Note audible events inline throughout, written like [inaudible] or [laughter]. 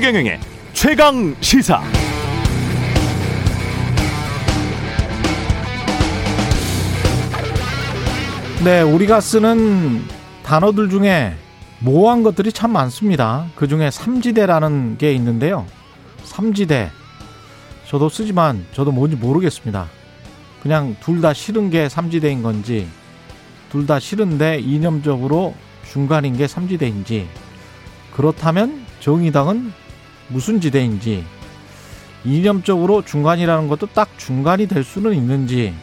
최경영의 최강 시사. 네, 우리가 쓰는 단어들 중에 모호한 것들이 참 많습니다. 그 중에 삼지대라는 게 있는데요. 삼지대. 저도 쓰지만 저도 뭔지 모르겠습니다. 그냥 둘 다 싫은 게 삼지대인 건지, 둘 다 싫은데 이념적으로 중간인 게 삼지대인지, 그렇다면 정의당은 무슨 지대인지, 이념적으로 중간이라는 것도 딱 중간이 될 수는 있는지,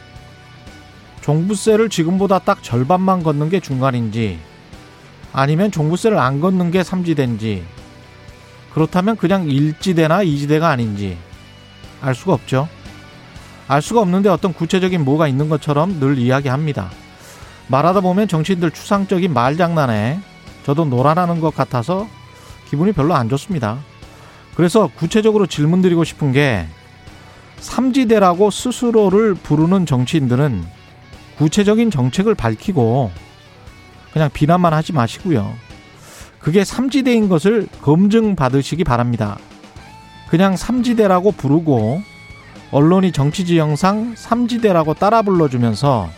종부세를 지금보다 딱 절반만 걷는 게 중간인지, 아니면 종부세를 안 걷는 게 삼지대인지, 그렇다면 그냥 일지대나 이지대가 아닌지 알 수가 없죠. 알 수가 없는데 어떤 구체적인 뭐가 있는 것처럼 늘 이야기합니다. 말하다 보면 정치인들 추상적인 말장난에 저도 놀아나는 것 같아서 기분이 별로 안 좋습니다. 그래서 구체적으로 질문 드리고 싶은 게 삼지대라고 스스로를 부르는 정치인들은 구체적인 정책을 밝히고 그냥 비난만 하지 마시고요. 그게 삼지대인 것을 검증받으시기 바랍니다. 그냥 삼지대라고 부르고 언론이 정치 지형상 삼지대라고 따라 불러주면서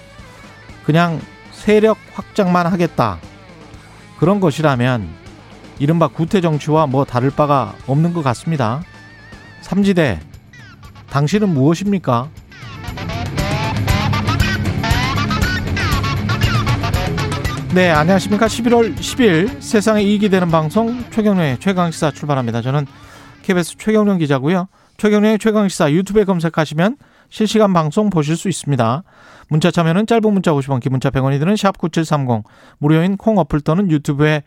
그냥 세력 확장만 하겠다. 그런 것이라면 이른바 구태 정치와 뭐 다를 바가 없는 것 같습니다. 삼지대, 당신은 무엇입니까? 네, 안녕하십니까. 11월 10일 세상에 이익이 되는 방송 최경련의 최강시사 출발합니다. 저는 KBS 최경련 기자고요. 최경련의 최강시사 유튜브에 검색하시면 실시간 방송 보실 수 있습니다. 문자 참여는 짧은 문자 50원, 긴 문자 100원이 드는 샵 9730 무료인 콩 어플 또는 유튜브에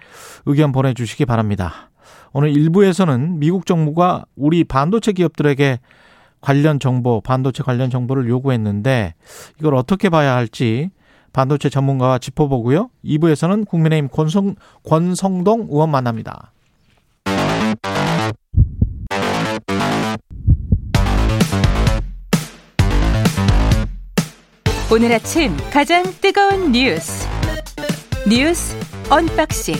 의견 보내주시기 바랍니다. 오늘 1부에서는 미국 정부가 우리 반도체 기업들에게 관련 정보, 반도체 관련 정보를 요구했는데 이걸 어떻게 봐야 할지 반도체 전문가와 짚어보고요. 2부에서는 국민의힘 권성, 권성동 의원 만납니다. 오늘 아침 가장 뜨거운 뉴스 뉴스 unboxing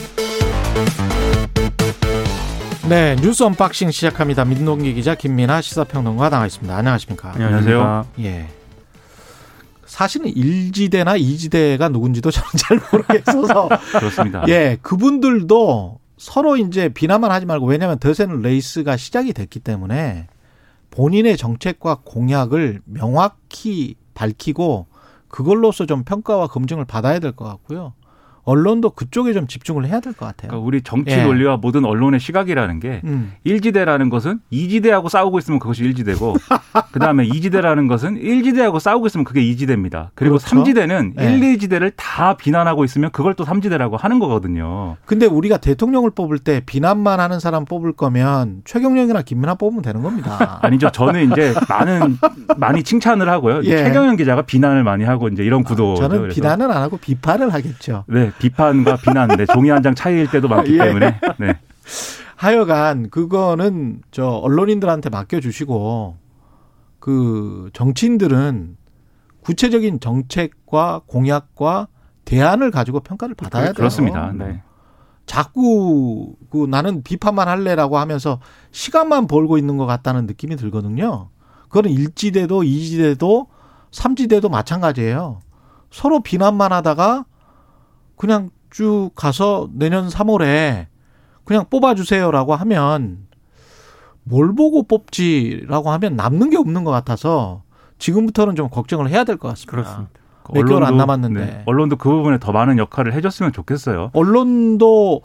네, 뉴스 unboxing 시작합니다. 민동기 기자 김민하 시사평론가 나와 있습니다. 안녕하십니까? 안녕하세요. 예. 사실은 일지대나 이지대가 누군지도 저는 잘 모르겠어서 [laughs] 그렇습니다. 예, 그분들도 서로 이제 비난만 하지 말고 왜냐하면 대선은 레이스가 시작이 됐기 때문에 본인의 정책과 공약을 명확히 밝히고 그걸로서 좀 평가와 검증을 받아야 될 것 같고요. 언론도 그쪽에 좀 집중을 해야 될 것 같아요. 그러니까 우리 정치 예. 논리와 모든 언론의 시각이라는 게 음. 일지대라는 것은 이지대하고 싸우고 있으면 그것이 일지대고 [laughs] 그다음에 이지대라는 것은 일지대하고 싸우고 있으면 그게 이지대입니다. 그리고 그렇죠. 삼지대는 예. 일, 이지대를 다 비난하고 있으면 그걸 또 삼지대라고 하는 거거든요. 근데 우리가 대통령을 뽑을 때 비난만 하는 사람 뽑을 거면 최경영이나 김민아 뽑으면 되는 겁니다. [laughs] 아니죠. 저는 이제 많은 많이 칭찬을 하고요. 예. 최경영 기자가 비난을 많이 하고 이제 이런 구도. 저는 비난은 안 하고 비판을 하겠죠. 네, 비판과 비난, 네, 종이 한 장 차이일 때도 많기 예. 때문에. 네. 하여간 그거는 저 언론인들한테 맡겨주시고 그 정치인들은 구체적인 정책과 공약과 대안을 가지고 평가를 받아야 돼요. 그렇습니다. 네. 자꾸 그 나는 비판만 할래라고 하면서 시간만 벌고 있는 것 같다는 느낌이 들거든요. 그거는 일지대도 이지대도 삼지대도 마찬가지예요. 서로 비난만 하다가 그냥 쭉 가서 내년 3월에 그냥 뽑아주세요라고 하면 뭘 보고 뽑지라고 하면 남는 게 없는 것 같아서 지금부터는 좀 걱정을 해야 될 것 같습니다. 그렇습니다. 몇 개월 안 언론도, 남았는데. 네, 언론도 그 부분에 더 많은 역할을 해줬으면 좋겠어요. 언론도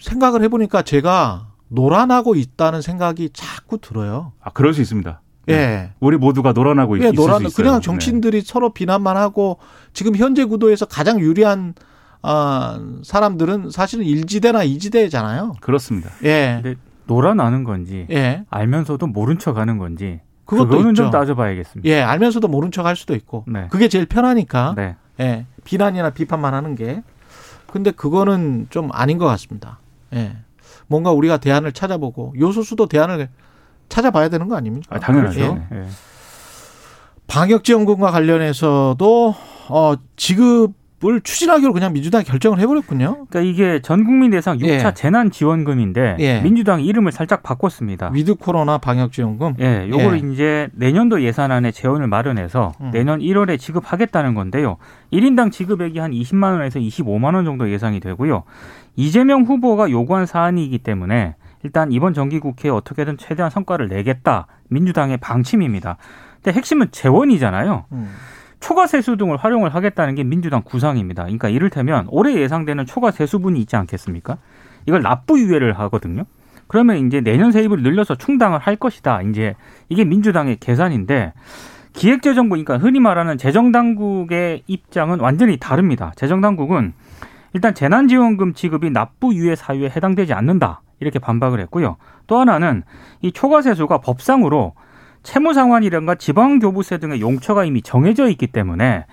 생각을 해보니까 제가 노란하고 있다는 생각이 자꾸 들어요. 아, 그럴 수 있습니다. 네. 예. 우리 모두가 노란하고 예, 있을 노란 수 있어요. 그냥 정치인들이 서로 비난만 하고 지금 현재 구도에서 가장 유리한 아, 사람들은 사실은 일지대나 이지대잖아요. 네. 그렇습니다. 예. 근데 놀아나는 건지 예. 알면서도 모른 척 하는 건지 그것도 그거는. 좀 따져봐야겠습니다. 예, 알면서도 모른 척 할 수도 있고. 네. 그게 제일 편하니까. 네. 예. 비난이나 비판만 하는 게. 근데 그거는 좀 아닌 것 같습니다. 예. 뭔가 우리가 대안을 찾아보고 요소수도 대안을 찾아봐야 되는 거 아닙니까? 아, 당연하죠. 예. 예. 방역 지원금과 관련해서도 어, 지급 을 추진하기로 그냥 민주당이 결정을 해버렸군요. 그러니까 이게 전 국민 대상 6차 예. 재난 지원금인데 예. 민주당이 이름을 살짝 바꿨습니다. with 코로나 방역 지원금. 예, 요걸 이제 내년도 예산안에 재원을 마련해서 음. 내년 1월에 지급하겠다는 건데요. 1인당 지급액이 한 20만 원에서 25만 원 정도 예상이 되고요. 이재명 후보가 요구한 사안이기 때문에 일단 이번 정기국회에 어떻게든 최대한 성과를 내겠다. 민주당의 방침입니다. 근데 핵심은 재원이잖아요. 음. 초과 세수 등을 활용을 하겠다는 게 민주당 구상입니다. 그러니까 이를테면 올해 예상되는 초과 세수분이 있지 않겠습니까? 이걸 납부 유예를 하거든요. 그러면 이제 내년 세입을 늘려서 충당을 할 것이다. 이제 이게 민주당의 계산인데 기획재정부 그러니까 흔히 말하는 재정당국의 입장은 완전히 다릅니다. 재정당국은 일단 재난지원금 지급이 납부 유예 사유에 해당되지 않는다. 이렇게 반박을 했고요. 또 하나는 이 초과세수가 법상으로 채무상환이란가 지방교부세 등의 용처가 이미 정해져 있기 때문에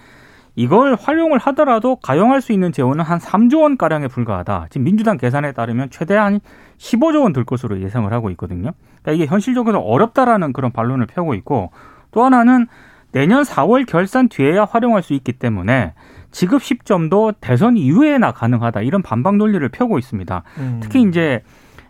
이걸 활용을 하더라도 가용할 수 있는 재원은 한 3조 원 가량에 불과하다. 지금 민주당 계산에 따르면 최대한 15조 원 들 것으로 예상을 하고 있거든요. 그러니까 이게 현실적으로 어렵다라는 그런 반론을 펴고 있고 또 하나는 내년 4월 결산 뒤에야 활용할 수 있기 때문에 지급 시점도 대선 이후에나 가능하다. 이런 반박 논리를 펴고 있습니다. 음. 특히 이제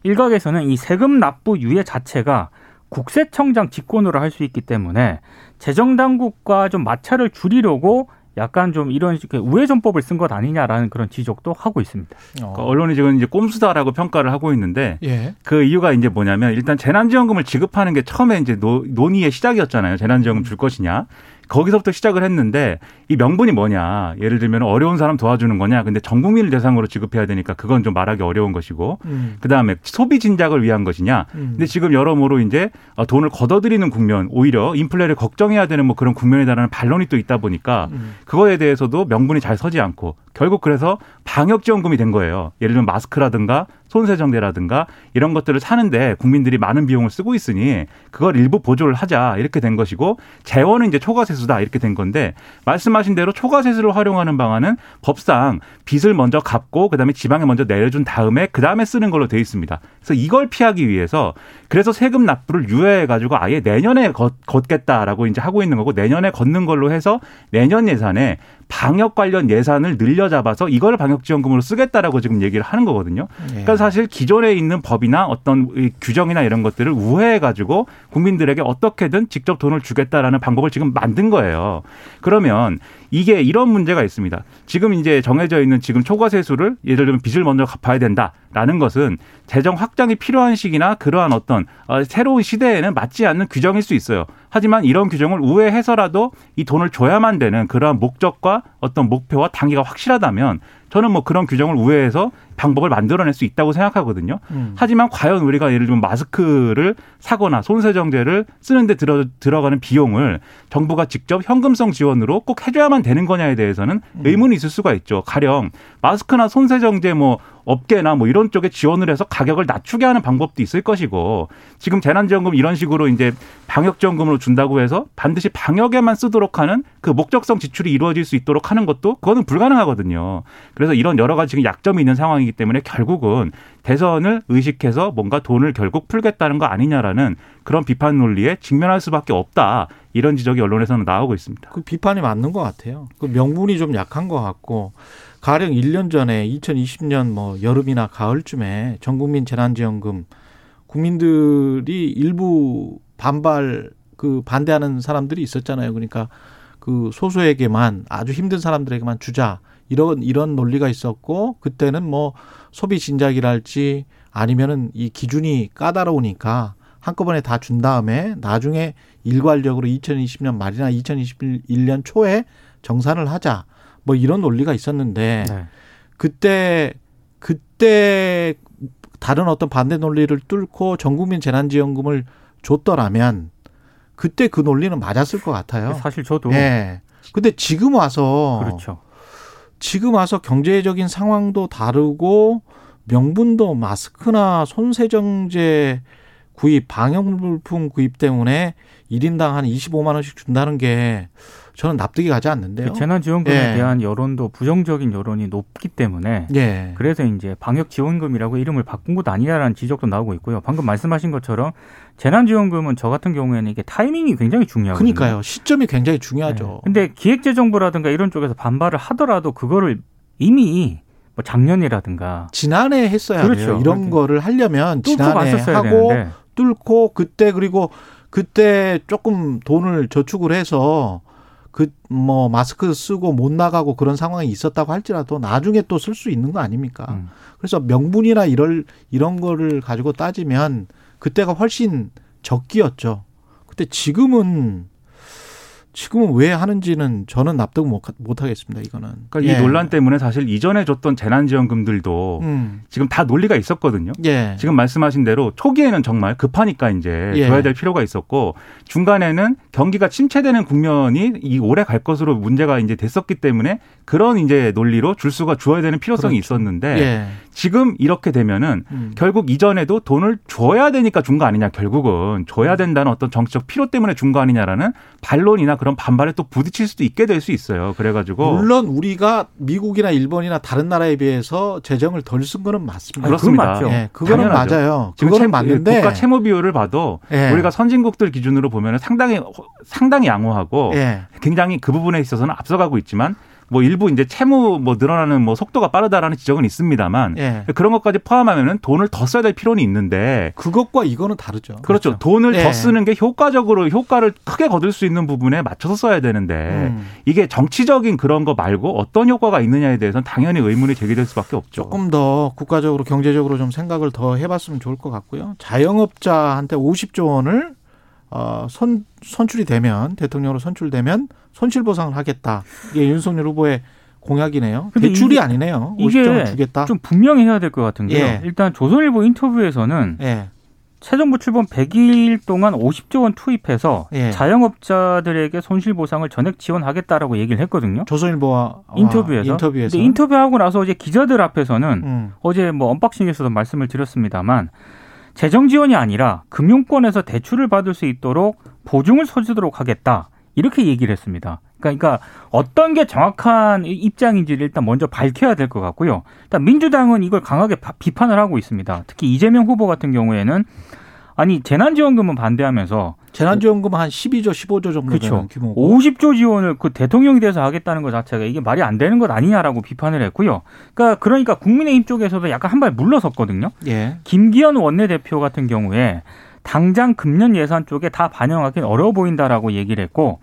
일각에서는 이 세금 납부 유예 자체가 국세청장 직권으로 할 수 있기 때문에 재정 당국과 좀 마찰을 줄이려고 약간 좀 이런 식의 우회전법을 쓴 것 아니냐라는 그런 지적도 하고 있습니다. 어. 그 언론이 지금 이제 꼼수다라고 평가를 하고 있는데 예. 그 이유가 이제 뭐냐면 일단 재난지원금을 지급하는 게 처음에 이제 노, 논의의 시작이었잖아요. 재난지원금 줄 것이냐. 거기서부터 시작을 했는데 이 명분이 뭐냐. 예를 들면 어려운 사람 도와주는 거냐. 근데 전 국민을 대상으로 지급해야 되니까 그건 좀 말하기 어려운 것이고 음. 그다음에 소비 진작을 위한 것이냐. 음. 근데 지금 여러모로 이제 어, 돈을 걷어들이는 국면, 오히려 인플레를 걱정해야 되는 뭐 그런 국면이다라는 반론이 또 있다 보니까 음. 그거에 대해서도 명분이 잘 서지 않고 결국 그래서 방역 지원금이 된 거예요. 예를 들면 마스크라든가 손세정제라든가 이런 것들을 사는데 국민들이 많은 비용을 쓰고 있으니 그걸 일부 보조를 하자 이렇게 된 것이고 재원은 이제 초과세수다 이렇게 된 건데 말씀하신 대로 초과세수를 활용하는 방안은 법상 빚을 먼저 갚고 그다음에 지방에 먼저 내려준 다음에 그다음에 쓰는 걸로 돼 있습니다. 그래서 이걸 피하기 위해서 그래서 세금 납부를 유예해 가지고 아예 내년에 걷, 걷겠다라고 이제 하고 있는 거고 내년에 걷는 걸로 해서 내년 예산에 방역 관련 예산을 늘려 잡아서 이걸 방역 지원금으로 쓰겠다라고 지금 얘기를 하는 거거든요. 예. 그러니까 사실 기존에 있는 법이나 어떤 이 규정이나 이런 것들을 우회해 가지고 국민들에게 어떻게든 직접 돈을 주겠다라는 방법을 지금 만든 거예요. 그러면 이게 이런 문제가 있습니다. 지금 이제 정해져 있는 지금 초과 세수를 예를 들면 빚을 먼저 갚아야 된다 라는 것은 재정 확장이 필요한 시기나 그러한 어떤 어, 새로운 시대에는 맞지 않는 규정일 수 있어요. 하지만 이런 규정을 우회해서라도 이 돈을 줘야만 되는 그러한 목적과 어떤 목표와 단계가 확실하다면 저는 뭐 그런 규정을 우회해서 방법을 만들어낼 수 있다고 생각하거든요. 음. 하지만 과연 우리가 예를 들면 마스크를 사거나 손세정제를 쓰는데 들어, 들어가는 비용을 정부가 직접 현금성 지원으로 꼭 해줘야만 되는 거냐에 대해서는 의문이 있을 수가 있죠. 가령 마스크나 손세정제 뭐 업계나 뭐 이런 쪽에 지원을 해서 가격을 낮추게 하는 방법도 있을 것이고 지금 재난지원금 이런 식으로 이제 방역지원금으로 준다고 해서 반드시 방역에만 쓰도록 하는 그 목적성 지출이 이루어질 수 있도록 하는 것도 그거는 불가능하거든요. 그래서 이런 여러 가지 지금 약점이 있는 상황이기 때문에 결국은 대선을 의식해서 뭔가 돈을 결국 풀겠다는 거 아니냐라는 그런 비판 논리에 직면할 수밖에 없다. 이런 지적이 언론에서는 나오고 있습니다. 그 비판이 맞는 것 같아요. 그 명분이 좀 약한 것 같고 가령 1년 전에 2020년 뭐 여름이나 가을쯤에 전국민 재난지원금 국민들이 일부 반발 그 반대하는 사람들이 있었잖아요. 그러니까 그 소수에게만 아주 힘든 사람들에게만 주자 이런 이런 논리가 있었고 그때는 뭐 소비 진작이랄지 아니면은 이 기준이 까다로우니까 한꺼번에 다 준 다음에 나중에 일괄적으로 2020년 말이나 2021년 초에 정산을 하자. 뭐 이런 논리가 있었는데 네. 그때 그때 다른 어떤 반대 논리를 뚫고 전국민 재난지원금을 줬더라면 그때 그 논리는 맞았을 것 같아요. 사실 저도 예. 근데 지금 와서 그렇죠. 지금 와서 경제적인 상황도 다르고 명분도 마스크나 손세정제 구입, 방역 물품 구입 때문에 1인당 한 25만 원씩 준다는 게 저는 납득이 가지 않는데요. 그 재난지원금에 예. 대한 여론도 부정적인 여론이 높기 때문에 예. 그래서 이제 방역지원금이라고 이름을 바꾼 것도 아니냐라는 지적도 나오고 있고요. 방금 말씀하신 것처럼 재난지원금은 저 같은 경우에는 이게 타이밍이 굉장히 중요하거든요. 그러니까요. 시점이 굉장히 중요하죠. 네. 근데 기획재정부라든가 이런 쪽에서 반발을 하더라도 그거를 이미 뭐 작년이라든가 지난해 했어야 그렇죠. 돼요. 이런 그렇게. 거를 하려면 뚫고 지난해 하고 되는데 뚫고 그때 그리고 그때 조금 돈을 저축을 해서 그 뭐 마스크 쓰고 못 나가고 그런 상황이 있었다고 할지라도 나중에 또 쓸 수 있는 거 아닙니까? 음. 그래서 명분이나 이럴 이런 거를 가지고 따지면 그때가 훨씬 적기였죠. 근데 지금은 지금은 왜 하는지는 저는 납득 못, 못 하겠습니다. 이거는. 그러니까 예. 이 논란 때문에 사실 이전에 줬던 재난지원금들도 음. 지금 다 논리가 있었거든요. 예. 지금 말씀하신 대로 초기에는 정말 급하니까 이제 예. 줘야 될 필요가 있었고 중간에는 경기가 침체되는 국면이 이 오래 갈 것으로 문제가 이제 됐었기 때문에 그런 이제 논리로 줄 수가 주어야 되는 필요성이 그렇죠. 있었는데 예. 지금 이렇게 되면은 음. 결국 이전에도 돈을 줘야 되니까 준 거 아니냐 결국은 줘야 된다는 어떤 정치적 필요 때문에 준 거 아니냐라는 반론이나 그런 반발에 또 부딪힐 수도 있게 될 수 있어요. 그래가지고 물론 우리가 미국이나 일본이나 다른 나라에 비해서 재정을 덜 쓴 거는 맞습니다. 그렇습니다. 그건 맞죠. 예, 그거는 당연하죠. 맞아요. 지금 채- 맞는데 국가 채무 비율을 봐도 예. 우리가 선진국들 기준으로 보면 상당히 상당히 양호하고 예. 굉장히 그 부분에 있어서는 앞서가고 있지만 뭐 일부 이제 채무 뭐 늘어나는 뭐 속도가 빠르다라는 지적은 있습니다만 예. 그런 것까지 포함하면은 돈을 더 써야 될 필요는 있는데 그것과 이거는 다르죠. 그렇죠. 돈을 예. 더 쓰는 게 효과적으로 효과를 크게 거둘 수 있는 부분에 맞춰서 써야 되는데 음. 이게 정치적인 그런 거 말고 어떤 효과가 있느냐에 대해서는 당연히 의문이 제기될 수밖에 없죠. 조금 더 국가적으로 경제적으로 좀 생각을 더 해봤으면 좋을 것 같고요. 자영업자한테 50조 원을 어, 선 선출이 되면 대통령으로 선출되면 손실 보상을 하겠다. 이게 윤석열 후보의 공약이네요. 대출이 이게- 아니네요. 50조 이게 원 주겠다. 좀 분명히 해야 될 것 같은 게요. 예. 일단 조선일보 인터뷰에서는 예. 새 정부 출범 100일 동안 50조 원 투입해서 예. 자영업자들에게 손실 보상을 전액 지원하겠다라고 얘기를 했거든요. 조선일보와 인터뷰에서. 인터뷰에서 근데 인터뷰하고 나서 이제 기자들 앞에서는 음. 어제 뭐 언박싱에서도 말씀을 드렸습니다만 재정 지원이 아니라 금융권에서 대출을 받을 수 있도록 보증을 서주도록 하겠다. 이렇게 얘기를 했습니다. 그러니까 어떤 게 정확한 입장인지를 일단 먼저 밝혀야 될 것 같고요. 일단 민주당은 이걸 강하게 바- 비판을 하고 있습니다. 특히 이재명 후보 같은 경우에는 아니 재난지원금은 반대하면서 재난지원금 한 12조, 15조 정도 그렇죠. 규모고. 50조 지원을 그 대통령이 돼서 하겠다는 것 자체가 이게 말이 안 되는 것 아니냐라고 비판을 했고요. 그러니까 그러니까 국민의힘 쪽에서도 약간 한 발 물러섰거든요. 예. 김기현 원내대표 같은 경우에 당장 금년 예산 쪽에 다 반영하기는 어려워 보인다라고 얘기를 했고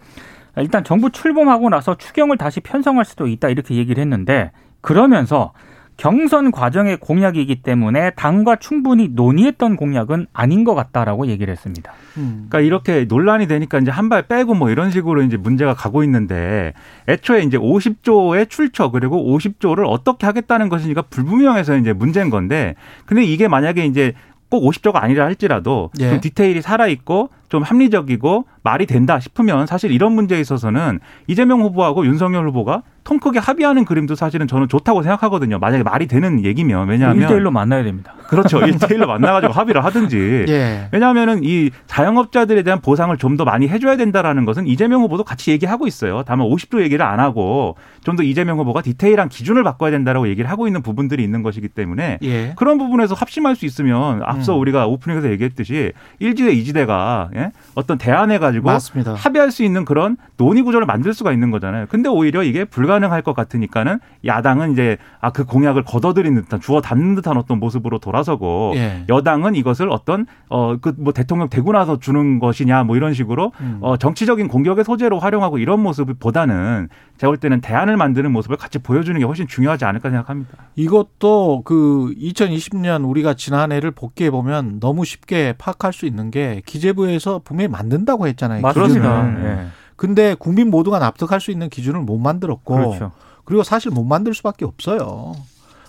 일단 정부 출범하고 나서 추경을 다시 편성할 수도 있다 이렇게 얘기를 했는데 그러면서 경선 과정의 공약이기 때문에 당과 충분히 논의했던 공약은 아닌 것 같다라고 얘기를 했습니다. 음. 그러니까 이렇게 논란이 되니까 이제 한 발 빼고 뭐 이런 식으로 이제 문제가 가고 있는데 애초에 이제 50조의 출처 그리고 50조를 어떻게 하겠다는 것이니까 불분명해서 이제 문제인 건데 근데 이게 만약에 이제 꼭 50조가 아니라 할지라도 예. 좀 디테일이 살아 있고 좀 합리적이고 말이 된다 싶으면 사실 이런 문제에 있어서는 이재명 후보하고 윤석열 후보가 통 크게 합의하는 그림도 사실은 저는 좋다고 생각하거든요. 만약에 말이 되는 얘기면 왜냐하면 1대1로 만나야 됩니다. 그렇죠. [laughs] 1대1로 만나가지고 합의를 하든지 예. 왜냐하면은 이 자영업자들에 대한 보상을 좀 더 많이 해줘야 된다라는 것은 이재명 후보도 같이 얘기하고 있어요. 다만 50조 얘기를 안 하고 좀 더 이재명 후보가 디테일한 기준을 바꿔야 된다라고 얘기를 하고 있는 부분들이 있는 것이기 때문에 예. 그런 부분에서 합심할 수 있으면 앞서 음. 우리가 오프닝에서 얘기했듯이 1지대, 2지대가 예? 어떤 대안해 가지고 맞습니다. 합의할 수 있는 그런 논의 구조를 만들 수가 있는 거잖아요. 근데 오히려 이게 불가능할 것 같으니까는 야당은 이제 아 그 공약을 걷어들이는 듯한 주워 담는 듯한 어떤 모습으로 돌아서고 예. 여당은 이것을 어떤 어 그 뭐 대통령 되고 나서 주는 것이냐 뭐 이런 식으로 음. 어 정치적인 공격의 소재로 활용하고 이런 모습보다는 제가 볼 때는 대안을 만드는 모습을 같이 보여주는 게 훨씬 중요하지 않을까 생각합니다. 이것도 그 2020년 우리가 지난해를 복귀해 보면 너무 쉽게 파악할 수 있는 게 기재부에서 분명히 만든다고 했잖아요. 맞습니다. 기준을. 예. 근데 국민 모두가 납득할 수 있는 기준을 못 만들었고 그렇죠. 그리고 사실 못 만들 수밖에 없어요.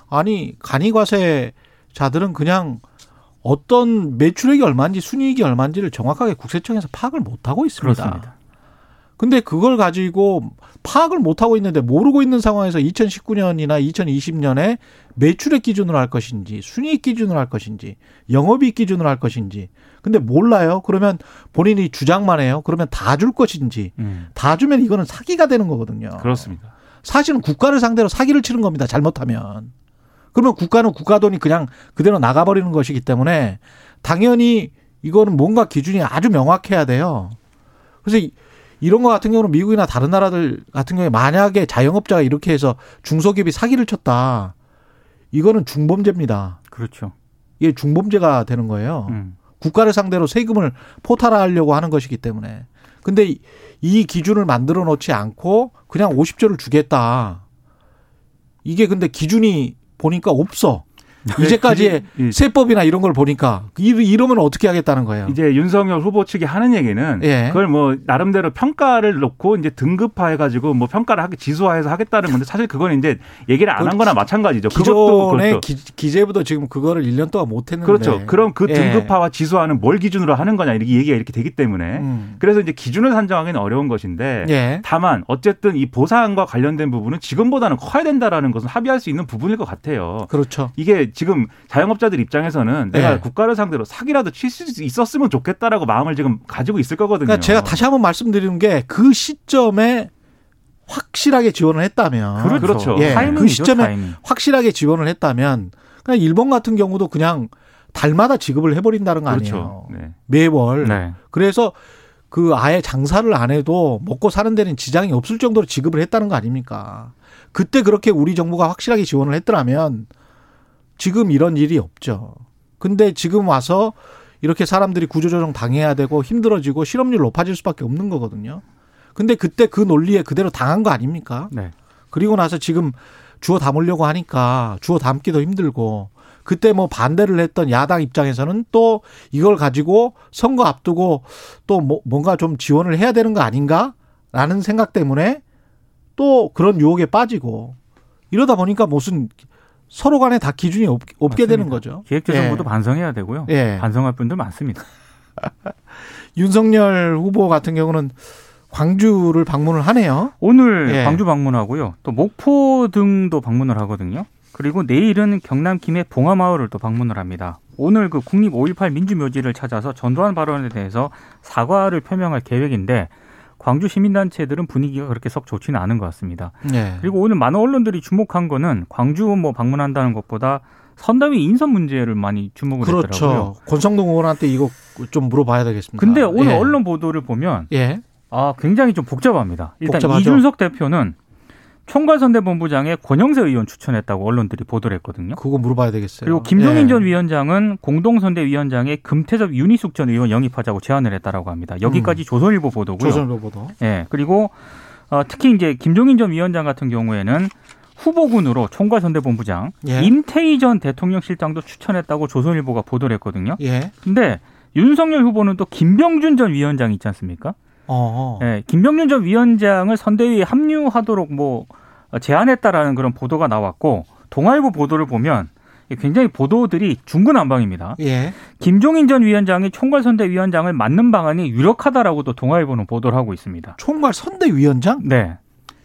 아니 간이과세자들은 그냥 어떤 매출액이 얼마인지 순이익이 얼마인지를 정확하게 국세청에서 파악을 못 하고 있습니다. 그렇습니다. 근데 그걸 가지고 파악을 못 하고 있는데 모르고 있는 상황에서 2019년이나 2020년에 매출액 기준으로 할 것인지 순이익 기준으로 할 것인지 영업이익 기준으로 할 것인지 근데 몰라요. 그러면 본인이 주장만 해요. 그러면 다 줄 것인지 음. 다 주면 이거는 사기가 되는 거거든요. 그렇습니다. 사실은 국가를 상대로 사기를 치는 겁니다. 잘못하면. 그러면 국가는 국가 돈이 그냥 그대로 나가버리는 것이기 때문에 당연히 이거는 뭔가 기준이 아주 명확해야 돼요. 그래서 이- 이런 거 같은 경우는 미국이나 다른 나라들 같은 경우에 만약에 자영업자가 이렇게 해서 중소기업이 사기를 쳤다. 이거는 중범죄입니다. 그렇죠. 이게 중범죄가 되는 거예요. 음. 국가를 상대로 세금을 포탈하려고 하는 것이기 때문에. 근데 이- 이 기준을 만들어 놓지 않고 그냥 50조를 주겠다. 이게 근데 기준이 보니까 없어. 이제까지의 이- 세법이나 이런 걸 보니까 이- 이러면 어떻게 하겠다는 거예요. 이제 윤석열 후보 측이 하는 얘기는 예. 그걸 뭐 나름대로 평가를 놓고 이제 등급화해 가지고 뭐 평가를 하게 지수화해서 하겠다는 건데 사실 그건 이제 얘기를 안 한 거나 마찬가지죠. 그것도 기존의 그렇죠. 기, 기재부도 지금 그거를 1년 동안 못 했는데. 그렇죠. 그럼 그 예. 등급화와 지수화는 뭘 기준으로 하는 거냐 이렇게 얘기가 이렇게 되기 때문에 음. 그래서 이제 기준을 산정하기는 어려운 것인데 예. 다만 어쨌든 이 보상과 관련된 부분은 지금보다는 커야 된다라는 것은 합의할 수 있는 부분일 것 같아요. 그렇죠. 이게 지금 자영업자들 입장에서는 내가 네. 국가를 상대로 사기라도 칠 수 있었으면 좋겠다라고 마음을 지금 가지고 있을 거거든요. 그러니까 제가 다시 한번 말씀드리는 게 그 시점에 확실하게 지원을 했다면 그렇죠. 그렇죠. 예, 타이밍이죠, 그 시점에 타이밍. 확실하게 지원을 했다면 그냥 일본 같은 경우도 그냥 달마다 지급을 해버린다는 거 그렇죠. 아니에요. 네. 매월. 네. 그래서 그 아예 장사를 안 해도 먹고 사는 데는 지장이 없을 정도로 지급을 했다는 거 아닙니까? 그때 그렇게 우리 정부가 확실하게 지원을 했더라면 지금 이런 일이 없죠. 근데 지금 와서 이렇게 사람들이 구조조정 당해야 되고 힘들어지고 실업률 높아질 수밖에 없는 거거든요. 근데 그때 그 논리에 그대로 당한 거 아닙니까? 네. 그리고 나서 지금 주워 담으려고 하니까 주워 담기도 힘들고 그때 뭐 반대를 했던 야당 입장에서는 또 이걸 가지고 선거 앞두고 또 뭐- 뭔가 좀 지원을 해야 되는 거 아닌가라는 생각 때문에 또 그런 유혹에 빠지고 이러다 보니까 무슨 서로 간에 다 기준이 없, 게 맞습니다. 되는 거죠. 기획재정부도 예. 반성해야 되고요. 예. 반성할 분들 많습니다. [laughs] 윤석열 후보 같은 경우는 광주를 방문을 하네요. 오늘 예. 광주 방문하고요. 또 목포 등도 방문을 하거든요. 그리고 내일은 경남 김해 봉화마을을 또 방문을 합니다. 오늘 그 국립 5.18 민주묘지를 찾아서 전두환 발언에 대해서 사과를 표명할 계획인데 광주 시민단체들은 분위기가 그렇게 썩 좋지는 않은 것 같습니다. 네. 그리고 오늘 많은 언론들이 주목한 거는 광주 뭐 방문한다는 것보다 선대위 인선 문제를 많이 주목을 했더라고요. 그렇죠. 권성동 의원한테 이거 좀 물어봐야 되겠습니다. 근데 오늘 예. 언론 보도를 보면 예. 아, 굉장히 좀 복잡합니다. 일단 복잡하죠. 이준석 대표는 총괄선대본부장에 권영세 의원 추천했다고 언론들이 보도를 했거든요. 그거 물어봐야 되겠어요. 그리고 김종인 예. 전 위원장은 공동선대위원장에 금태섭 윤희숙 전 의원 영입하자고 제안을 했다라고 합니다. 여기까지 조선일보 보도고요. 음. 조선일보도. 예. 그리고 어, 특히 이제 김종인 전 위원장 같은 경우에는 후보군으로 총괄선대본부장 예. 임태희 전 대통령 실장도 추천했다고 조선일보가 보도를 했거든요. 예. 근데 윤석열 후보는 또 김병준 전 위원장 있지 않습니까? 어. 어. 예, 김병준 전 위원장을 선대위에 합류하도록 뭐 제안했다라는 그런 보도가 나왔고 동아일보 보도를 보면 굉장히 보도들이 중구난방입니다. 예. 김종인 전 위원장이 총괄 선대위원장을 맡는 방안이 유력하다라고 도 동아일보는 보도를 하고 있습니다. 총괄 선대위원장 네.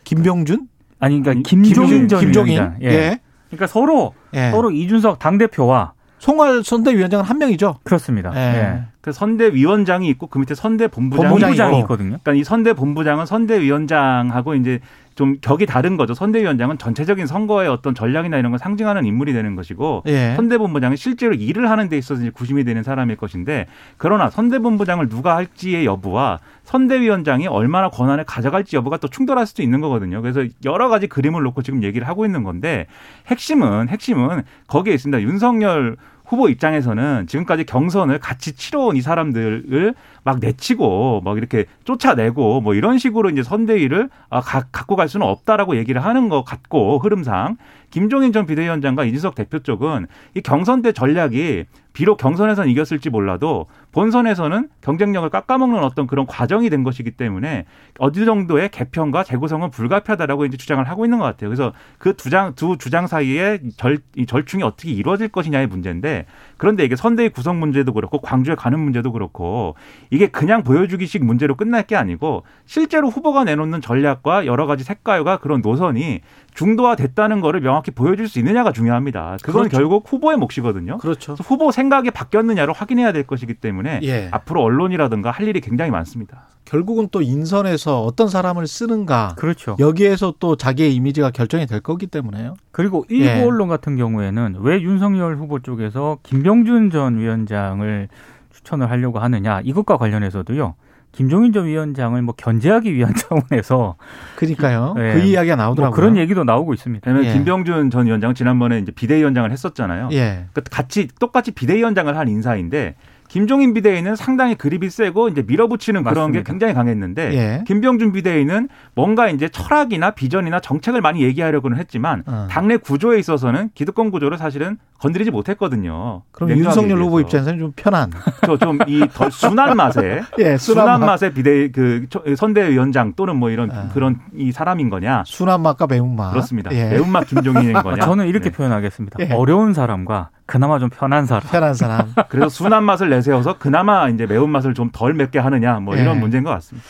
김병준? 아니 그러니까 김종인 전 김종인. 위원장. 예. 예. 그러니까 서로 예. 서로 이준석 당 대표와 총괄 선대위원장은 한 명이죠. 그렇습니다. 예. 예. 그 선대위원장이 있고 그 밑에 선대본부장이 본부장이. 있거든요. 그러니까 이 선대본부장은 선대위원장하고 이제 좀 격이 다른 거죠. 선대위원장은 전체적인 선거의 어떤 전략이나 이런 걸 상징하는 인물이 되는 것이고 예. 선대본부장은 실제로 일을 하는 데 있어서 이제 구심이 되는 사람일 것인데 그러나 선대본부장을 누가 할지의 여부와 선대위원장이 얼마나 권한을 가져갈지 여부가 또 충돌할 수도 있는 거거든요. 그래서 여러 가지 그림을 놓고 지금 얘기를 하고 있는 건데 핵심은 핵심은 거기에 있습니다. 윤석열 후보 입장에서는 지금까지 경선을 같이 치러온 이 사람들을 막 내치고 막 이렇게 쫓아내고 뭐 이런 식으로 이제 선대위를 아, 가, 갖고 갈 수는 없다라고 얘기를 하는 것 같고 흐름상. 김종인 전 비대위원장과 이준석 대표 쪽은 이 경선 때 전략이 비록 경선에선 이겼을지 몰라도 본선에서는 경쟁력을 깎아먹는 어떤 그런 과정이 된 것이기 때문에 어느 정도의 개편과 재구성은 불가피하다라고 이제 주장을 하고 있는 것 같아요. 그래서 그 두 장 두 주장 사이에 절, 이 절충이 어떻게 이루어질 것이냐의 문제인데 그런데 이게 선대의 구성 문제도 그렇고 광주에 가는 문제도 그렇고 이게 그냥 보여주기식 문제로 끝날 게 아니고 실제로 후보가 내놓는 전략과 여러 가지 색깔과 그런 노선이 중도화됐다는 거를 명확히 보여줄 수 있느냐가 중요합니다. 그건 그렇죠. 결국 후보의 몫이거든요. 그렇죠. 후보 생각이 바뀌었느냐를 확인해야 될 것이기 때문에 예. 앞으로 언론이라든가 할 일이 굉장히 많습니다. 결국은 또 인선에서 어떤 사람을 쓰는가 그렇죠. 여기에서 또 자기의 이미지가 결정이 될 거기 때문에요. 그리고 일부 예. 언론 같은 경우에는 왜 윤석열 후보 쪽에서 김병준 전 위원장을 추천을 하려고 하느냐 이것과 관련해서도요. 김종인 전 위원장을 뭐 견제하기 위한 [laughs] 차원에서 그러니까요. 예. 그 이야기가 뭐 나오더라고요. 그런 얘기도 나오고 있습니다. 왜냐면 예. 김병준 전 위원장 지난번에 이제 비대위원장을 했었잖아요. 예. 그 같이 똑같이 비대위원장을 한 인사인데 김종인 비대위는 상당히 그립이 세고 이제 밀어붙이는 그런 게 맞습니다. 굉장히 강했는데 예. 김병준 비대위는 뭔가 이제 철학이나 비전이나 정책을 많이 얘기하려고는 했지만 어. 당내 구조에 있어서는 기득권 구조를 사실은 건드리지 못했거든요. 그럼 윤석열 후보 얘기해서. 입장에서는 좀 편한. [laughs] 좀 더 순한 맛에 [laughs] 예, 순한 순한 맛. 맛의 비대 그 초- 선대위원장 또는 뭐 이런 아. 그런 이 사람인 거냐? 순한 맛과 매운 맛. 그렇습니다. 예. 매운 맛 김종인인 [laughs] 거냐? 저는 이렇게 네. 표현하겠습니다. 예. 어려운 사람과 그나마 좀 편한 사람. 편한 사람. [laughs] 그래서 순한 맛을 내세워서 그나마 이제 매운 맛을 좀 덜 맵게 하느냐 뭐 이런 예. 문제인 것 같습니다.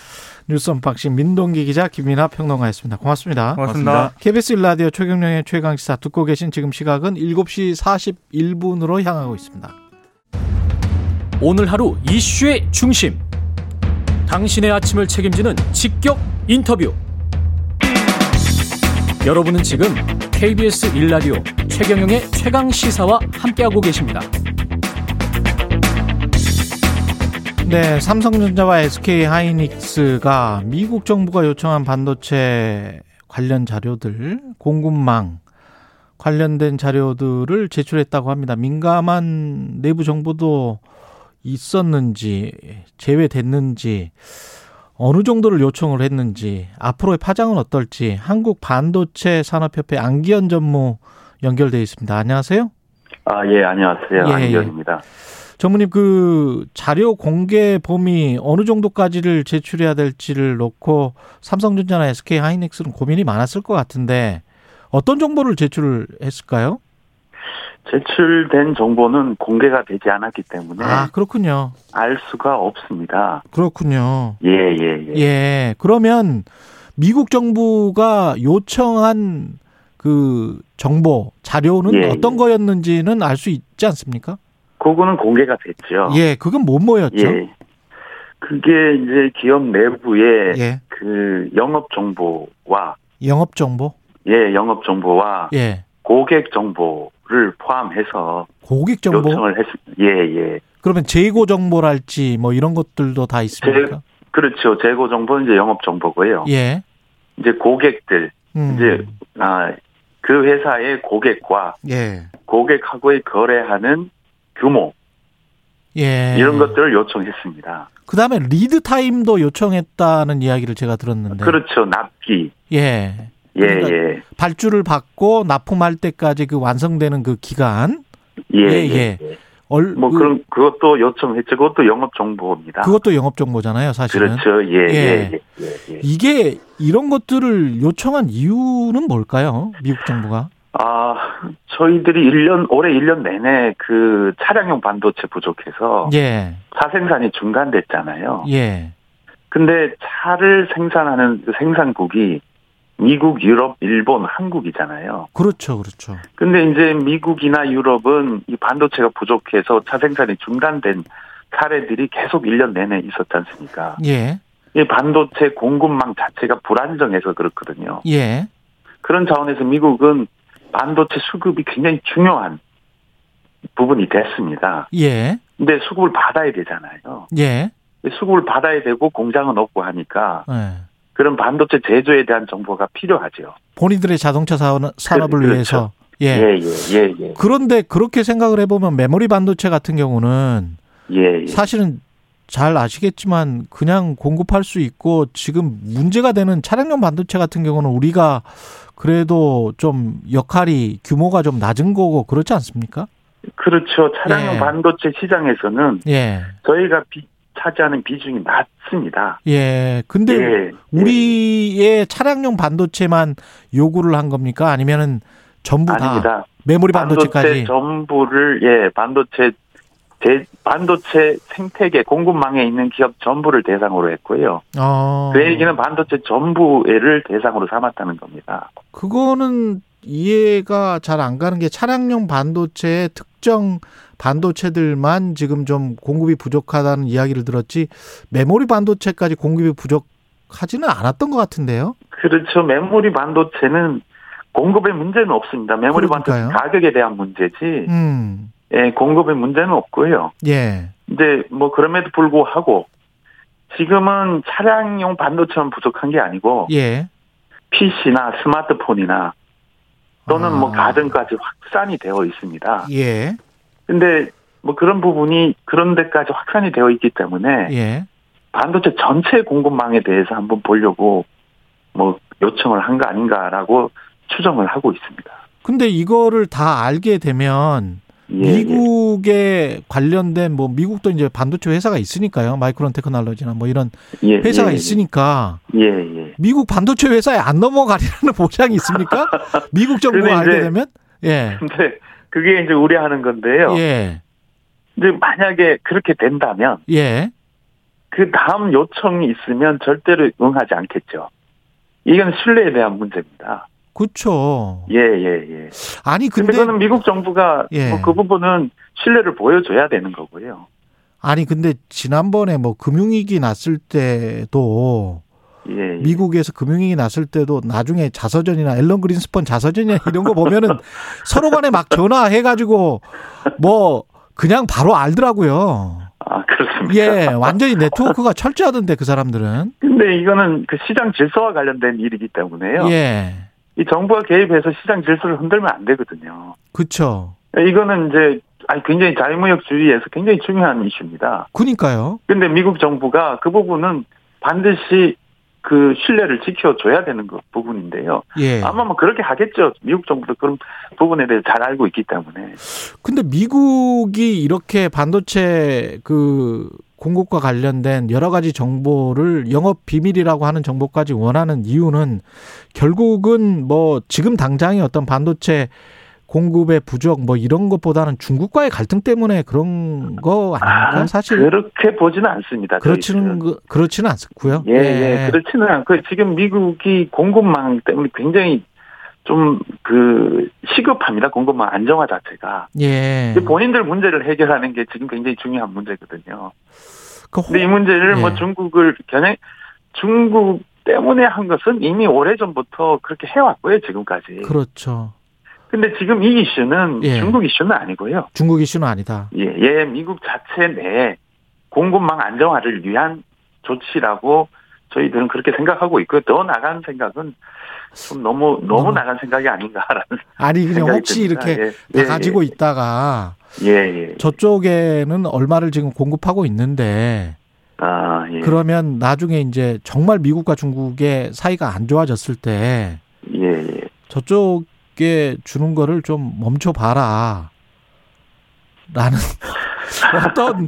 뉴스 unboxing 민동기 기자 김민하 평론가였습니다. 고맙습니다. 고맙습니다. KBS 일라디오 최경영의 최강 시사 듣고 계신 지금 시각은 7시 41분으로 향하고 있습니다. 오늘 하루 이슈의 중심. 당신의 아침을 책임지는 직격 인터뷰. 여러분은 지금 KBS 일라디오 최경영의 최강 시사와 함께하고 계십니다. 네, 삼성전자와 SK 하이닉스가 미국 정부가 요청한 반도체 관련 자료들, 공급망 관련된 자료들을 제출했다고 합니다. 민감한 내부 정보도 있었는지, 제외됐는지, 어느 정도를 요청을 했는지, 앞으로의 파장은 어떨지, 한국 반도체 산업협회 안기현 전무 연결돼 있습니다. 안녕하세요. 아, 예, 안녕하세요. 예, 예. 안기현입니다. 전무님 그 자료 공개 범위 어느 정도까지를 제출해야 될지를 놓고 삼성전자나 SK 하이닉스는 고민이 많았을 것 같은데 어떤 정보를 제출했을까요? 제출된 정보는 공개가 되지 않았기 때문에 아 그렇군요. 알 수가 없습니다. 그렇군요. 예, 예, 예. 예. 그러면 미국 정부가 요청한 그 정보 자료는 예, 어떤 예. 거였는지는 알 수 있지 않습니까? 그거는 공개가 됐죠. 예, 그건 뭐 뭐였죠? 예. 그게 이제 기업 내부의 예. 그 영업 정보와 영업 정보. 예, 영업 정보와 예. 고객 정보 를 포함해서 고객 정보. 요청을 했 예, 예. 그러면 재고 정보랄지 뭐 이런 것들도 다 있습니까? 그렇죠. 재고 정보는 이제 영업 정보고요. 예. 이제 고객들 음. 이제 아, 그 회사의 고객과 예. 고객하고의 거래하는 규모 예. 이런 것들을 요청했습니다. 그 다음에 lead time도 요청했다는 이야기를 제가 들었는데. 그렇죠. 납기. 예. 예, 그러니까 예. 발주를 받고 납품할 때까지 그 완성되는 그 기간. 예, 예, 예. 예. 예. 얼, 뭐 그, 그런 그것도 요청했죠. 그것도 영업 정보입니다. 그것도 영업 정보잖아요, 사실은. 그렇죠. 예, 예. 예, 예, 예, 예. 이게 이런 것들을 요청한 이유는 뭘까요? 미국 정부가? 아, 저희들이 1년 올해 1년 내내 그 차량용 반도체 부족해서 예. 차 생산이 중단됐잖아요. 예. 근데 차를 생산하는 그 생산국이 미국, 유럽, 일본, 한국이잖아요. 그렇죠. 그렇죠. 근데 이제 미국이나 유럽은 이 반도체가 부족해서 차 생산이 중단된 사례들이 계속 1년 내내 있었지 않습니까? 예. 이 반도체 공급망 자체가 불안정해서 그렇거든요. 예. 그런 차원에서 미국은 반도체 수급이 굉장히 중요한 부분이 됐습니다. 예. 근데 수급을 받아야 되잖아요. 예. 수급을 받아야 되고 공장은 없고 하니까 예. 그런 반도체 제조에 대한 정보가 필요하죠. 본인들의 자동차 산업, 산업을 그렇죠. 위해서. 예, 예. 예, 예, 예. 그런데 그렇게 생각을 해보면 메모리 반도체 같은 경우는 예, 예. 사실은 잘 아시겠지만 그냥 공급할 수 있고 지금 문제가 되는 차량용 반도체 같은 경우는 우리가 그래도 좀 역할이 규모가 좀 낮은 거고 그렇지 않습니까? 그렇죠. 차량용 예. 반도체 시장에서는 예. 저희가 비- 차지하는 비중이 낮습니다. 예. 근데 예. 우리의 차량용 반도체만 요구를 한 겁니까? 아니면은 전부 다 아닙니다. 메모리 반도체 반도체까지? 전부를 예 반도체 대, 반도체 생태계 공급망에 있는 기업 전부를 대상으로 했고요. 어. 그 얘기는 반도체 전부를 대상으로 삼았다는 겁니다. 그거는 이해가 잘 안 가는 게 차량용 반도체의 특정 반도체들만 지금 좀 공급이 부족하다는 이야기를 들었지 메모리 반도체까지 공급이 부족하지는 않았던 것 같은데요. 그렇죠. 메모리 반도체는 공급의 문제는 없습니다. 메모리 그러니까요. 반도체 가격에 대한 문제지, 음. 예, 공급의 문제는 없고요. 예. 이제 뭐 그럼에도 불구하고 지금은 차량용 반도체만 부족한 게 아니고 예. PC나 스마트폰이나 또는 아. 뭐 가정까지 확산이 되어 있습니다. 예. 근데 뭐 그런 부분이 그런 데까지 확산이 되어 있기 때문에 예. 반도체 전체 공급망에 대해서 한번 보려고 뭐 요청을 한 거 아닌가라고 추정을 하고 있습니다. 근데 이거를 다 알게 되면 예, 미국에 관련된 뭐 미국도 이제 반도체 회사가 있으니까요. 마이크론 테크놀로지나 뭐 이런 예, 회사가 예, 있으니까 예, 예. 미국 반도체 회사에 안 넘어가리라는 [laughs] 보장이 있습니까? 미국 정부가 알게 되면? 예. 근데 그게 이제 우려하는 건데요. 예. 근데 만약에 그렇게 된다면 예. 그 다음 요청이 있으면 절대로 응하지 않겠죠. 이건 신뢰에 대한 문제입니다. 그렇죠. 예, 예, 예. 아니 근데, 근데 그거는 미국 정부가 예. 뭐 그 부분은 신뢰를 보여줘야 되는 거고요. 아니 근데 지난번에 뭐 금융위기 났을 때도 예, 예. 미국에서 금융위기 났을 때도 나중에 자서전이나 앨런 그린스펀 자서전이나 이런 거 보면은 [laughs] 서로 간에 막 전화해가지고 뭐 그냥 바로 알더라고요. 아, 그렇습니다. 예, 완전히 네트워크가 철저하던데 그 사람들은. 근데 이거는 그 시장 질서와 관련된 일이기 때문에요. 예, 이 정부가 개입해서 시장 질서를 흔들면 안 되거든요. 그쵸. 이거는 이제 아니 굉장히 자유무역주의에서 굉장히 중요한 이슈입니다. 그니까요. 근데 미국 정부가 그 부분은 반드시 그 신뢰를 지켜줘야 되는 그 부분인데요. 예. 아마 뭐 그렇게 하겠죠. 미국 정부도 그런 부분에 대해서 잘 알고 있기 때문에. 근데 미국이 이렇게 반도체 그 공급과 관련된 여러 가지 정보를 영업 비밀이라고 하는 정보까지 원하는 이유는 결국은 뭐 지금 당장의 어떤 반도체 공급의 부족 뭐 이런 것보다는 중국과의 갈등 때문에 그런 거 아닙니까? 아, 사실 그렇게 보지는 않습니다. 그렇지는. 그- 그렇지는 않고요. 예, 예, 그렇지는 않고 지금 미국이 공급망 때문에 굉장히 좀 그 시급합니다. 공급망 안정화 자체가. 예. 본인들 문제를 해결하는 게 지금 굉장히 중요한 문제거든요. 그 근데 이 문제를 예. 뭐 중국을 겨냥 중국 때문에 한 것은 이미 오래 전부터 그렇게 해왔고요. 지금까지. 그렇죠. 근데 지금 이 이슈는 예. 중국 이슈는 아니고요. 중국 이슈는 아니다. 예, 예, 미국 자체 내에 공급망 안정화를 위한 조치라고 저희들은 그렇게 생각하고 있고요. 더 나간 생각은 좀 너무 너무 너무- 나간 생각이 아닌가라는 아니 그냥 혹시 듭니다. 이렇게 예, 다 가지고 있다가 예, 예. 저쪽에는 얼마를 지금 공급하고 있는데 아, 예. 그러면 나중에 이제 정말 미국과 중국의 사이가 안 좋아졌을 때 예, 예. 저쪽 에 주는 거를 좀 멈춰 봐라. 라는 [laughs] 어떤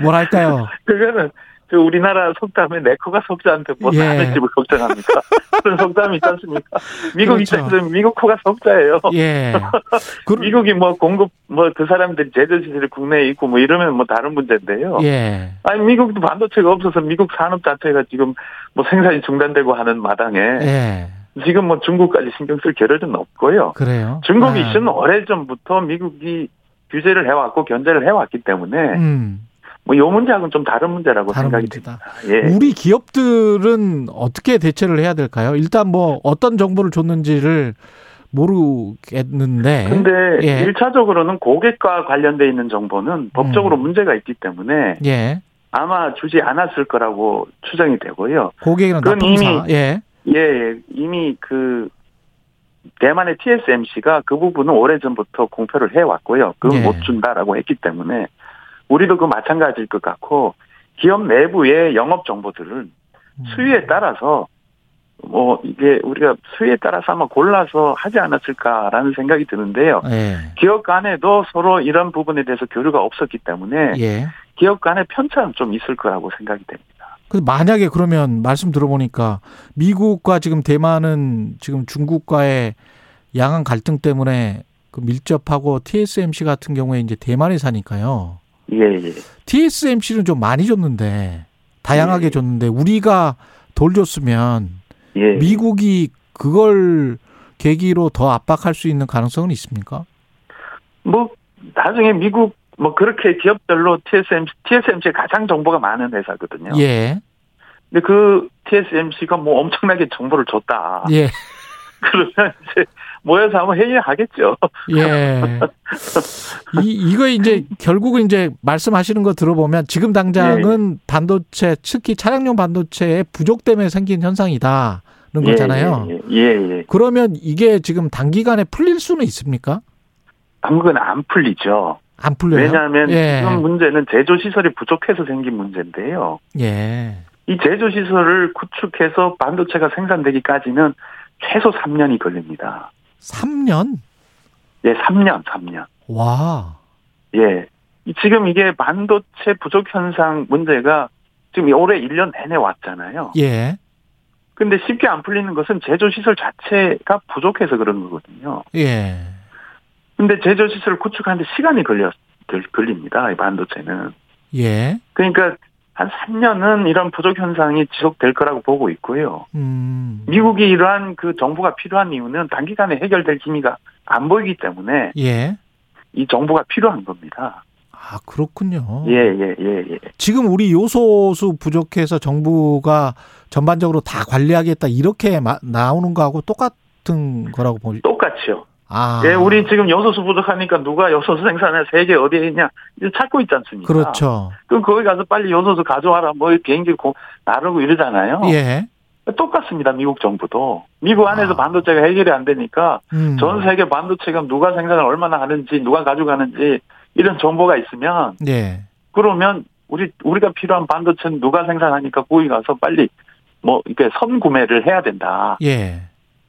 뭐랄까요? 그거는 저 우리나라 속담에 내 코가 속자한테 뭐 예. 남의 집을 걱정합니까? [laughs] 그런 속담이 있지 않습니까? 미국 그렇죠. 입장에서는 미국 코가 속자예요. 예. [laughs] 그, 미국이 뭐 공급 뭐 그 사람들이 제조 기술이 국내에 있고 뭐 이러면 뭐 다른 문제인데요. 예. 아니 미국도 반도체가 없어서 미국 산업 자체가 지금 뭐 생산이 중단되고 하는 마당에 예. 지금 뭐 중국까지 신경 쓸 겨를은 없고요. 그래요. 중국 아. 이슈는 오래 전부터 미국이 규제를 해왔고 견제를 해왔기 때문에 음, 뭐요 문제하고는 좀 다른 문제라고 다른 생각이 문제다. 듭니다. 예. 우리 기업들은 어떻게 대처를 해야 될까요? 일단 뭐 어떤 정보를 줬는지를 모르겠는데. 근데 예. 일차적으로는 고객과 관련돼 있는 정보는 법적으로 문제가 있기 때문에 예. 아마 주지 않았을 거라고 추정이 되고요. 고객이나 그건 납품사. 이미- 예. 예, 예. 이미 그 대만의 TSMC가 그 부분은 오래전부터 공표를 해왔고요. 그건 예. 못 준다라고 했기 때문에 우리도 그 마찬가지일 것 같고 기업 내부의 영업 정보들은 음. 수요에 따라서 뭐 이게 우리가 수에 따라서 아마 골라서 하지 않았을까라는 생각이 드는데요. 예. 기업 간에도 서로 이런 부분에 대해서 교류가 없었기 때문에 예. 기업 간의 편차는 좀 있을 거라고 생각이 됩니다. 그 만약에 그러면 말씀 들어보니까 미국과 지금 대만은 지금 중국과의 양안 갈등 때문에 그 밀접하고 TSMC 같은 경우에 이제 대만에 사니까요. 예, 예. TSMC는 좀 많이 줬는데 다양하게 예. 줬는데 우리가 덜 줬으면 예. 미국이 그걸 계기로 더 압박할 수 있는 가능성은 있습니까? 뭐 나중에 미국 뭐 그렇게 기업별로 TSMC TSMC 가장 정보가 많은 회사거든요. 예. 근데 그 TSMC가 뭐 엄청나게 정보를 줬다. 예. [laughs] 그러면 이제 모여서 한번 회의를 하겠죠. 예. 이, 이거 이제 결국은 이제 말씀하시는 거 들어보면 지금 당장은 반도체, 특히 차량용 반도체의 부족 때문에 생긴 현상이다는 거잖아요. 예, 예, 예, 예. 그러면 이게 지금 단기간에 풀릴 수는 있습니까? 당근 안 풀리죠. 안 풀려요. 왜냐하면 예. 지금 문제는 제조 시설이 부족해서 생긴 문제인데요. 예. 이 제조 시설을 구축해서 반도체가 생산되기까지는 최소 3년이 걸립니다. 3년? 예, 3년, 3년. 와. 예. 이- 지금 이게 반도체 부족 현상 문제가 지금 올해 1년 내내 왔잖아요. 예. 근데 쉽게 안 풀리는 것은 제조 시설 자체가 부족해서 그런 거거든요. 예. 근데 제조 시설을 구축하는데 시간이 걸려 들- 걸립니다. 이 반도체는. 예. 그러니까 한 3년은 이런 부족 현상이 지속될 거라고 보고 있고요. 음. 미국이 이러한 그 정부가 필요한 이유는 단기간에 해결될 기미가 안 보이기 때문에 예. 이 정부가 필요한 겁니다. 아, 그렇군요. 예, 예, 예, 예. 지금 우리 요소수 부족해서 정부가 전반적으로 다 관리하겠다 이렇게 마- 나오는 거하고 똑같은 거라고 보죠. 똑같이요. 아. 예, 우리 지금 요소수 부족하니까 누가 요소수 생산해 세계 어디에 있냐 찾고 있지 않습니까? 그렇죠. 그럼 거기 가서 빨리 요소수 가져와라 뭐 비행기 고, 나르고 이러잖아요. 예. 똑같습니다. 미국 정부도 미국 안에서 아. 반도체가 해결이 안 되니까 음. 전 세계 반도체가 누가 생산을 얼마나 하는지 누가 가져가는지 이런 정보가 있으면 예. 그러면 우리 우리가 필요한 반도체는 누가 생산하니까 거기 가서 빨리 뭐 이렇게 선구매를 해야 된다. 예.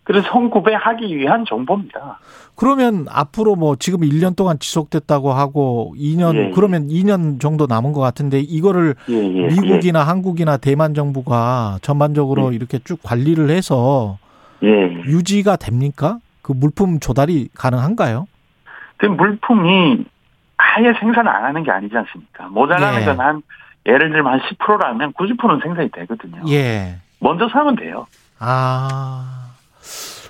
그래서 선구매하기 위한 정보입니다. 그러면 앞으로 뭐 지금 1년 동안 지속됐다고 하고 2년 예, 예. 그러면 2년 정도 남은 것 같은데 이거를 예, 예, 미국이나 한국이나 대만 정부가 전반적으로 이렇게 쭉 관리를 해서 예. 예. 유지가 됩니까? 그 물품 조달이 가능한가요? 그 물품이 아예 생산 안 하는 게 아니지 않습니까? 모자라는 예. 건한 예를 들면 한 10%라면 90%는 생산이 되거든요. 예. 먼저 사면 돼요. 아.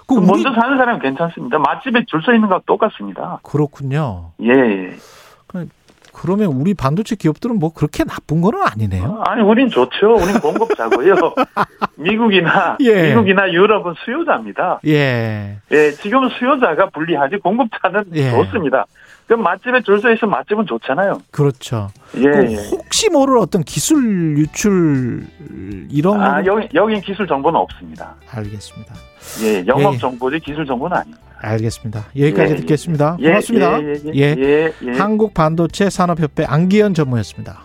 그 먼저 사는 사람은 괜찮습니다. 맛집에 줄 서 있는 거랑 똑같습니다. 그렇군요. 예, 예. 그러면 우리 반도체 기업들은 뭐 그렇게 나쁜 거는 아니네요. 아니, 우린 좋죠. 우린 공급자고요. [laughs] 미국이나, 예. 미국이나 유럽은 수요자입니다. 예. 예, 지금은 수요자가 불리하지 공급자는 예. 좋습니다. 그럼 맛집에 줄 서 있으면 맛집은 좋잖아요. 그렇죠. 예, 그 예. 혹시 모를 어떤 기술 유출 이런 아, 거는 여기, 여긴 기술 정보는 없습니다. 알겠습니다. 예, 영업 예. 정보지 기술 정보는 아닙니다. 알겠습니다. 여기까지 예, 예. 듣겠습니다. 예, 고맙습니다. 예, 예, 예. 예, 예. 한국 반도체 산업협회 안기현 전무였습니다.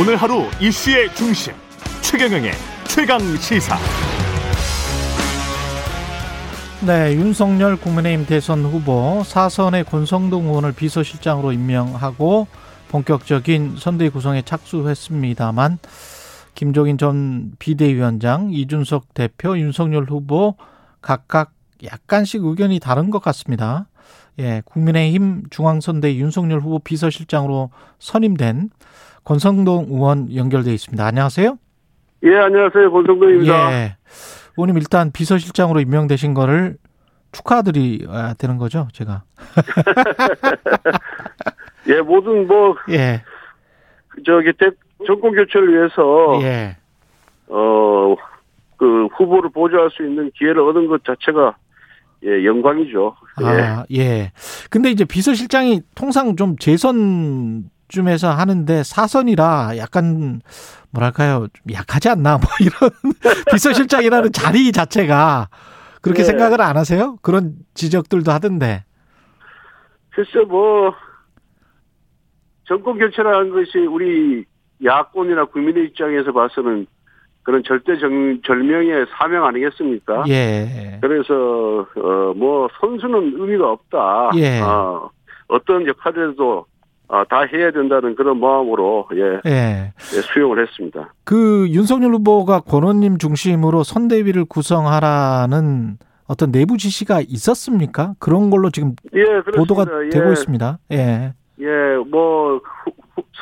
오늘 하루 이슈의 중심 최경영의 최강 시사. 네, 윤석열 국민의힘 대선 후보 사선의 권성동 의원을 비서실장으로 임명하고 본격적인 선대위 구성에 착수했습니다만 김종인 전 비대위원장, 이준석 대표, 윤석열 후보 각각 약간씩 의견이 다른 것 같습니다. 예, 국민의힘 중앙선대위 윤석열 후보 비서실장으로 선임된 권성동 의원 연결돼 있습니다. 안녕하세요. 예, 안녕하세요. 권성동입니다. 예. 의원님 일단 비서실장으로 임명되신 거를 축하드려야 되는 거죠, 제가. [laughs] 예, 모든 뭐 [laughs] 예. 저기 대- 정권 교체를 위해서 예. 어그 후보를 보좌할 수 있는 기회를 얻은 것 자체가 예, 영광이죠. 예. 아, 예. 근데 이제 비서실장이 통상 좀 재선 쯤에서 하는데 사선이라 약간 뭐랄까요? 좀 약하지 않나? 뭐 [laughs] 이런 비서실장이라는 자리 자체가 그렇게 예. 생각을 안 하세요? 그런 지적들도 하던데. 글쎄 뭐 정권 교체라는 것이 우리 야권이나 국민의 입장에서 봐서는 그런 절대 정, 절명의 사명 아니겠습니까? 예. 그래서 어, 뭐 선수는 의미가 없다. 예. 어, 어떤 역할이라도 어, 다 해야 된다는 그런 마음으로 예, 예. 예, 수용을 했습니다. 그 윤석열 후보가 권원님 중심으로 선대위를 구성하라는 어떤 내부 지시가 있었습니까? 그런 걸로 지금 예, 그렇습니다. 보도가 예, 되고 있습니다. 예. 예, 뭐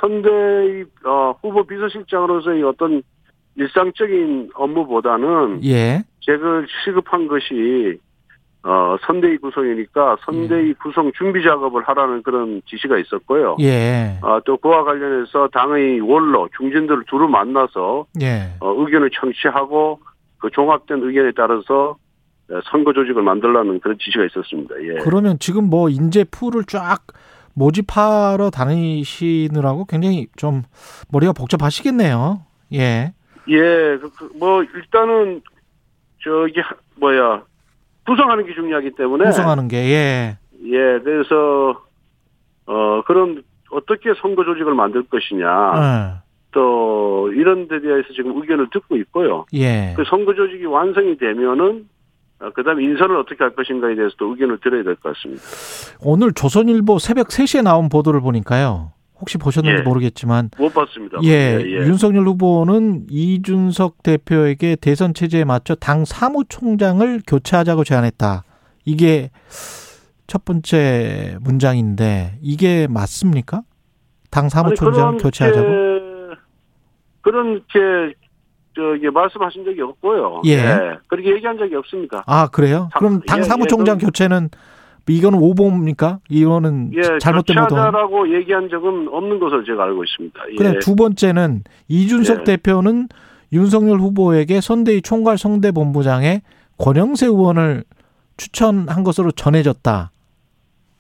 선대위 어, 후보 비서실장으로서의 어떤 일상적인 업무보다는 예. 제가 시급한 것이 어, 선대위 구성이니까 선대위 구성 준비 작업을 하라는 그런 지시가 있었고요. 예. 어, 또 그와 관련해서 당의 원로 중진들을 두루 만나서 예. 어, 의견을 청취하고 그 종합된 의견에 따라서 어, 선거 조직을 만들라는 그런 지시가 있었습니다. 예. 그러면 지금 뭐 인재 풀을 쫙 모집하러 다니시느라고 굉장히 좀 머리가 복잡하시겠네요. 예. 예, 그, 그, 뭐 일단은 저기 하- 뭐야 구성하는 게 중요하기 때문에 구성하는 게 예. 예, 그래서 어 그런 어떻게 선거 조직을 만들 것이냐 어. 또 이런 데 대해서 지금 의견을 듣고 있고요. 예. 그 선거 조직이 완성이 되면은 어, 그다음 에 인선을 어떻게 할 것인가에 대해서도 의견을 들어야 될 것 같습니다. 오늘 조선일보 새벽 3시에 나온 보도를 보니까요. 혹시 보셨는지 예. 모르겠지만 못 봤습니다. 예, 윤석열 후보는 이준석 대표에게 대선 체제에 맞춰 당 사무총장을 교체하자고 제안했다. 이게 첫 번째 문장인데 이게 맞습니까? 당 사무총장 아니, 교체하자고? 그렇게- 그렇게 저기 말씀하신 적이 없고요. 예. 그렇게 얘기한 적이 없습니다. 아 그래요? 그럼 당 예, 사무총장 예, 그럼- 교체는 이거는 오보입니까? 이거는 예, 잘못된 보도. 교체하자라고 얘기한 적은 없는 것으로 제가 알고 있습니다. 예. 그다음 두 번째는 이준석 예. 대표는 윤석열 후보에게 선대위 총괄 성대본부장에 권영세 의원을 추천한 것으로 전해졌다.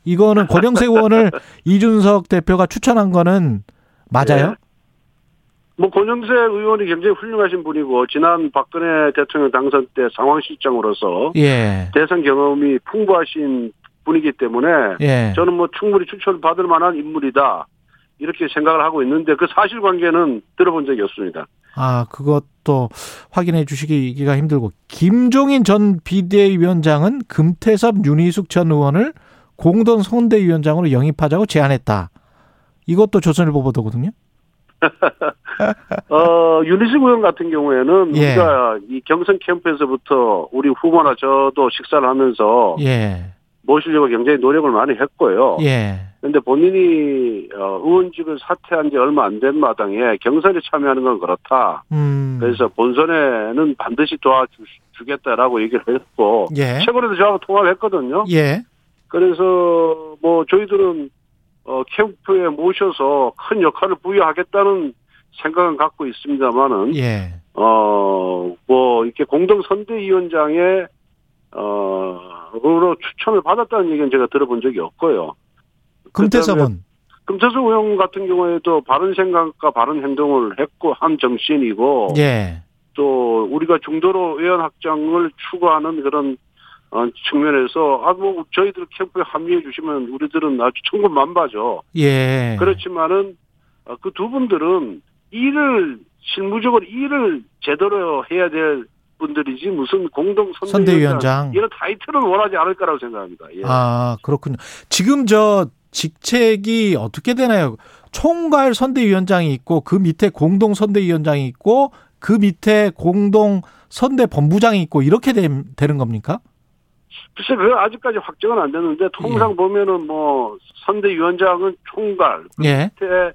이거는 [laughs] 권영세 의원을 이준석 대표가 추천한 거는 맞아요? 예. 뭐 권영세 의원이 굉장히 훌륭하신 분이고 지난 박근혜 대통령 당선 때 상황실장으로서 예. 대선 경험이 풍부하신 분이기 때문에 예. 저는 뭐 충분히 추천을 받을 만한 인물이다 이렇게 생각을 하고 있는데 그 사실관계는 들어본 적이 없습니다. 아, 그것도 확인해 주시기가 힘들고 김종인 전 비대위원장은 금태섭 윤희숙 전 의원을 공동 선대위원장으로 영입하자고 제안했다. 이것도 조선일보 보도거든요. [laughs] 어, 유니스 의원 같은 경우에는 예. 우리가 이 경선 캠프에서부터 우리 후보나 저도 식사를 하면서 예. 모시려고 굉장히 노력을 많이 했고요. 예. 그런데 본인이 어, 의원직을 사퇴한 지 얼마 안 된 마당에 경선에 참여하는 건 그렇다. 음. 그래서 본선에는 반드시 도와주겠다라고 얘기를 했고 예. 최근에도 저하고 통화를 했거든요. 예. 그래서 뭐 저희들은 어, 캠프에 모셔서 큰 역할을 부여하겠다는 생각은 갖고 있습니다만은 예. 어뭐 이렇게 공동 선대위원장에 어 로 추천을 받았다는 얘기는 제가 들어본 적이 없고요. 금태섭은 금태섭 의원 같은 경우에도 바른 생각과 바른 행동을 했고 한 정치인이고 예. 또 우리가 중도로 의원 확장을 추구하는 그런 어, 측면에서 아 뭐 저희들 캠프에 합류해 주시면 우리들은 아주 천군만마죠. 예. 그렇지만은 어, 그두 분들은 일을 실무적으로 일을 제대로 해야 될 분들이지 무슨 공동 선대위원장. 이런 타이틀은 원하지 않을 거라고 생각합니다. 예. 아, 그렇군요. 지금 저 직책이 어떻게 되나요? 총괄 선대위원장이 있고 그 밑에 공동 선대위원장이 있고 그 밑에 공동 선대 본부장이 있고 이렇게 되, 는 겁니까? 글쎄 그 아직까지 확정은 안 됐는데 통상 보면은 뭐 선대위원장은 총괄 그 예. 밑에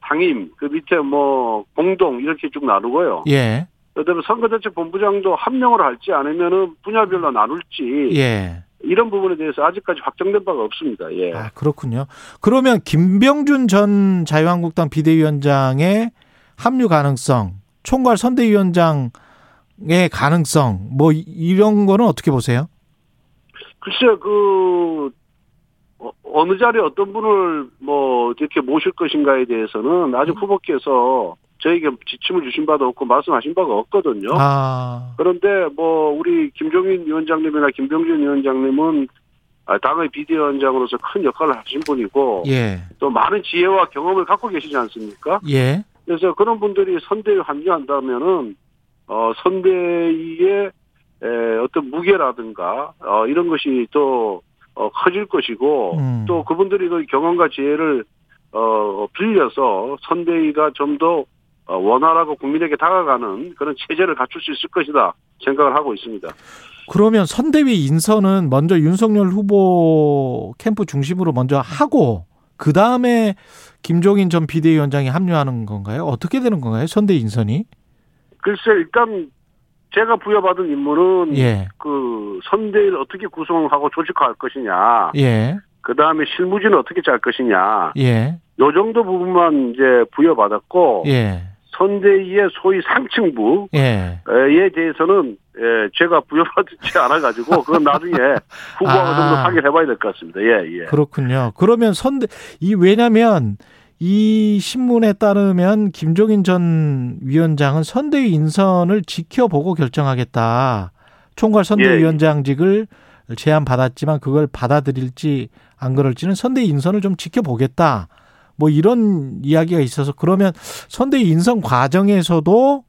당임 그 밑에 뭐 공동 이렇게 쭉 나누고요. 예. 그다음에 선거대책 본부장도 한 명으로 할지 아니면은 분야별로 나눌지 예. 이런 부분에 대해서 아직까지 확정된 바가 없습니다. 예. 아, 그렇군요. 그러면 김병준 전 자유한국당 비대위원장의 합류 가능성, 총괄 선대위원장의 가능성, 뭐 이- 이런 거는 어떻게 보세요? 글쎄 그 어, 어느 자리에 어떤 분을 뭐 이렇게 모실 것인가에 대해서는 아직 음. 후보께서 저에게 지침을 주신 바도 없고 말씀하신 바가 없거든요. 아, 그런데 뭐 우리 김종인 위원장님이나 김병준 위원장님은 아, 당의 비대위원장으로서 큰 역할을 하신 분이고 예. 또 많은 지혜와 경험을 갖고 계시지 않습니까? 예. 그래서 그런 분들이 선대위에 합류한다면은 어 선대위의 에, 어떤 무게라든가 어 이런 것이 또 어, 커질 것이고 음. 또 그분들이 그 경험과 지혜를 어 빌려서 선대위가 좀더 어, 원활하고 국민에게 다가가는 그런 체제를 갖출 수 있을 것이다 생각을 하고 있습니다. 그러면 선대위 인선은 먼저 윤석열 후보 캠프 중심으로 먼저 하고 그 다음에 김종인 전 비대위원장이 합류하는 건가요? 어떻게 되는 건가요? 선대위 인선이? 글쎄 일단 제가 부여받은 임무는 예. 그 선대위를 어떻게 구성하고 조직화할 것이냐, 예. 그 다음에 실무진을 어떻게 짤 것이냐, 예. 요 정도 부분만 이제 부여받았고 예. 선대위의 소위 상층부에 예. 대해서는 예, 제가 부여받지 않아가지고 그건 나중에 [laughs] 후보하고 좀더 아. 확인해봐야 될 것 같습니다. 예, 예. 그렇군요. 그러면 선대 이 왜냐면 이 신문에 따르면 김종인 전 위원장은 선대위 인선을 지켜보고 결정하겠다. 총괄 선대위원장직을 제안 받았지만 그걸 받아들일지 안 그럴지는 선대위 인선을 좀 지켜보겠다. 뭐 이런 이야기가 있어서 그러면 선대위 인선 과정에서도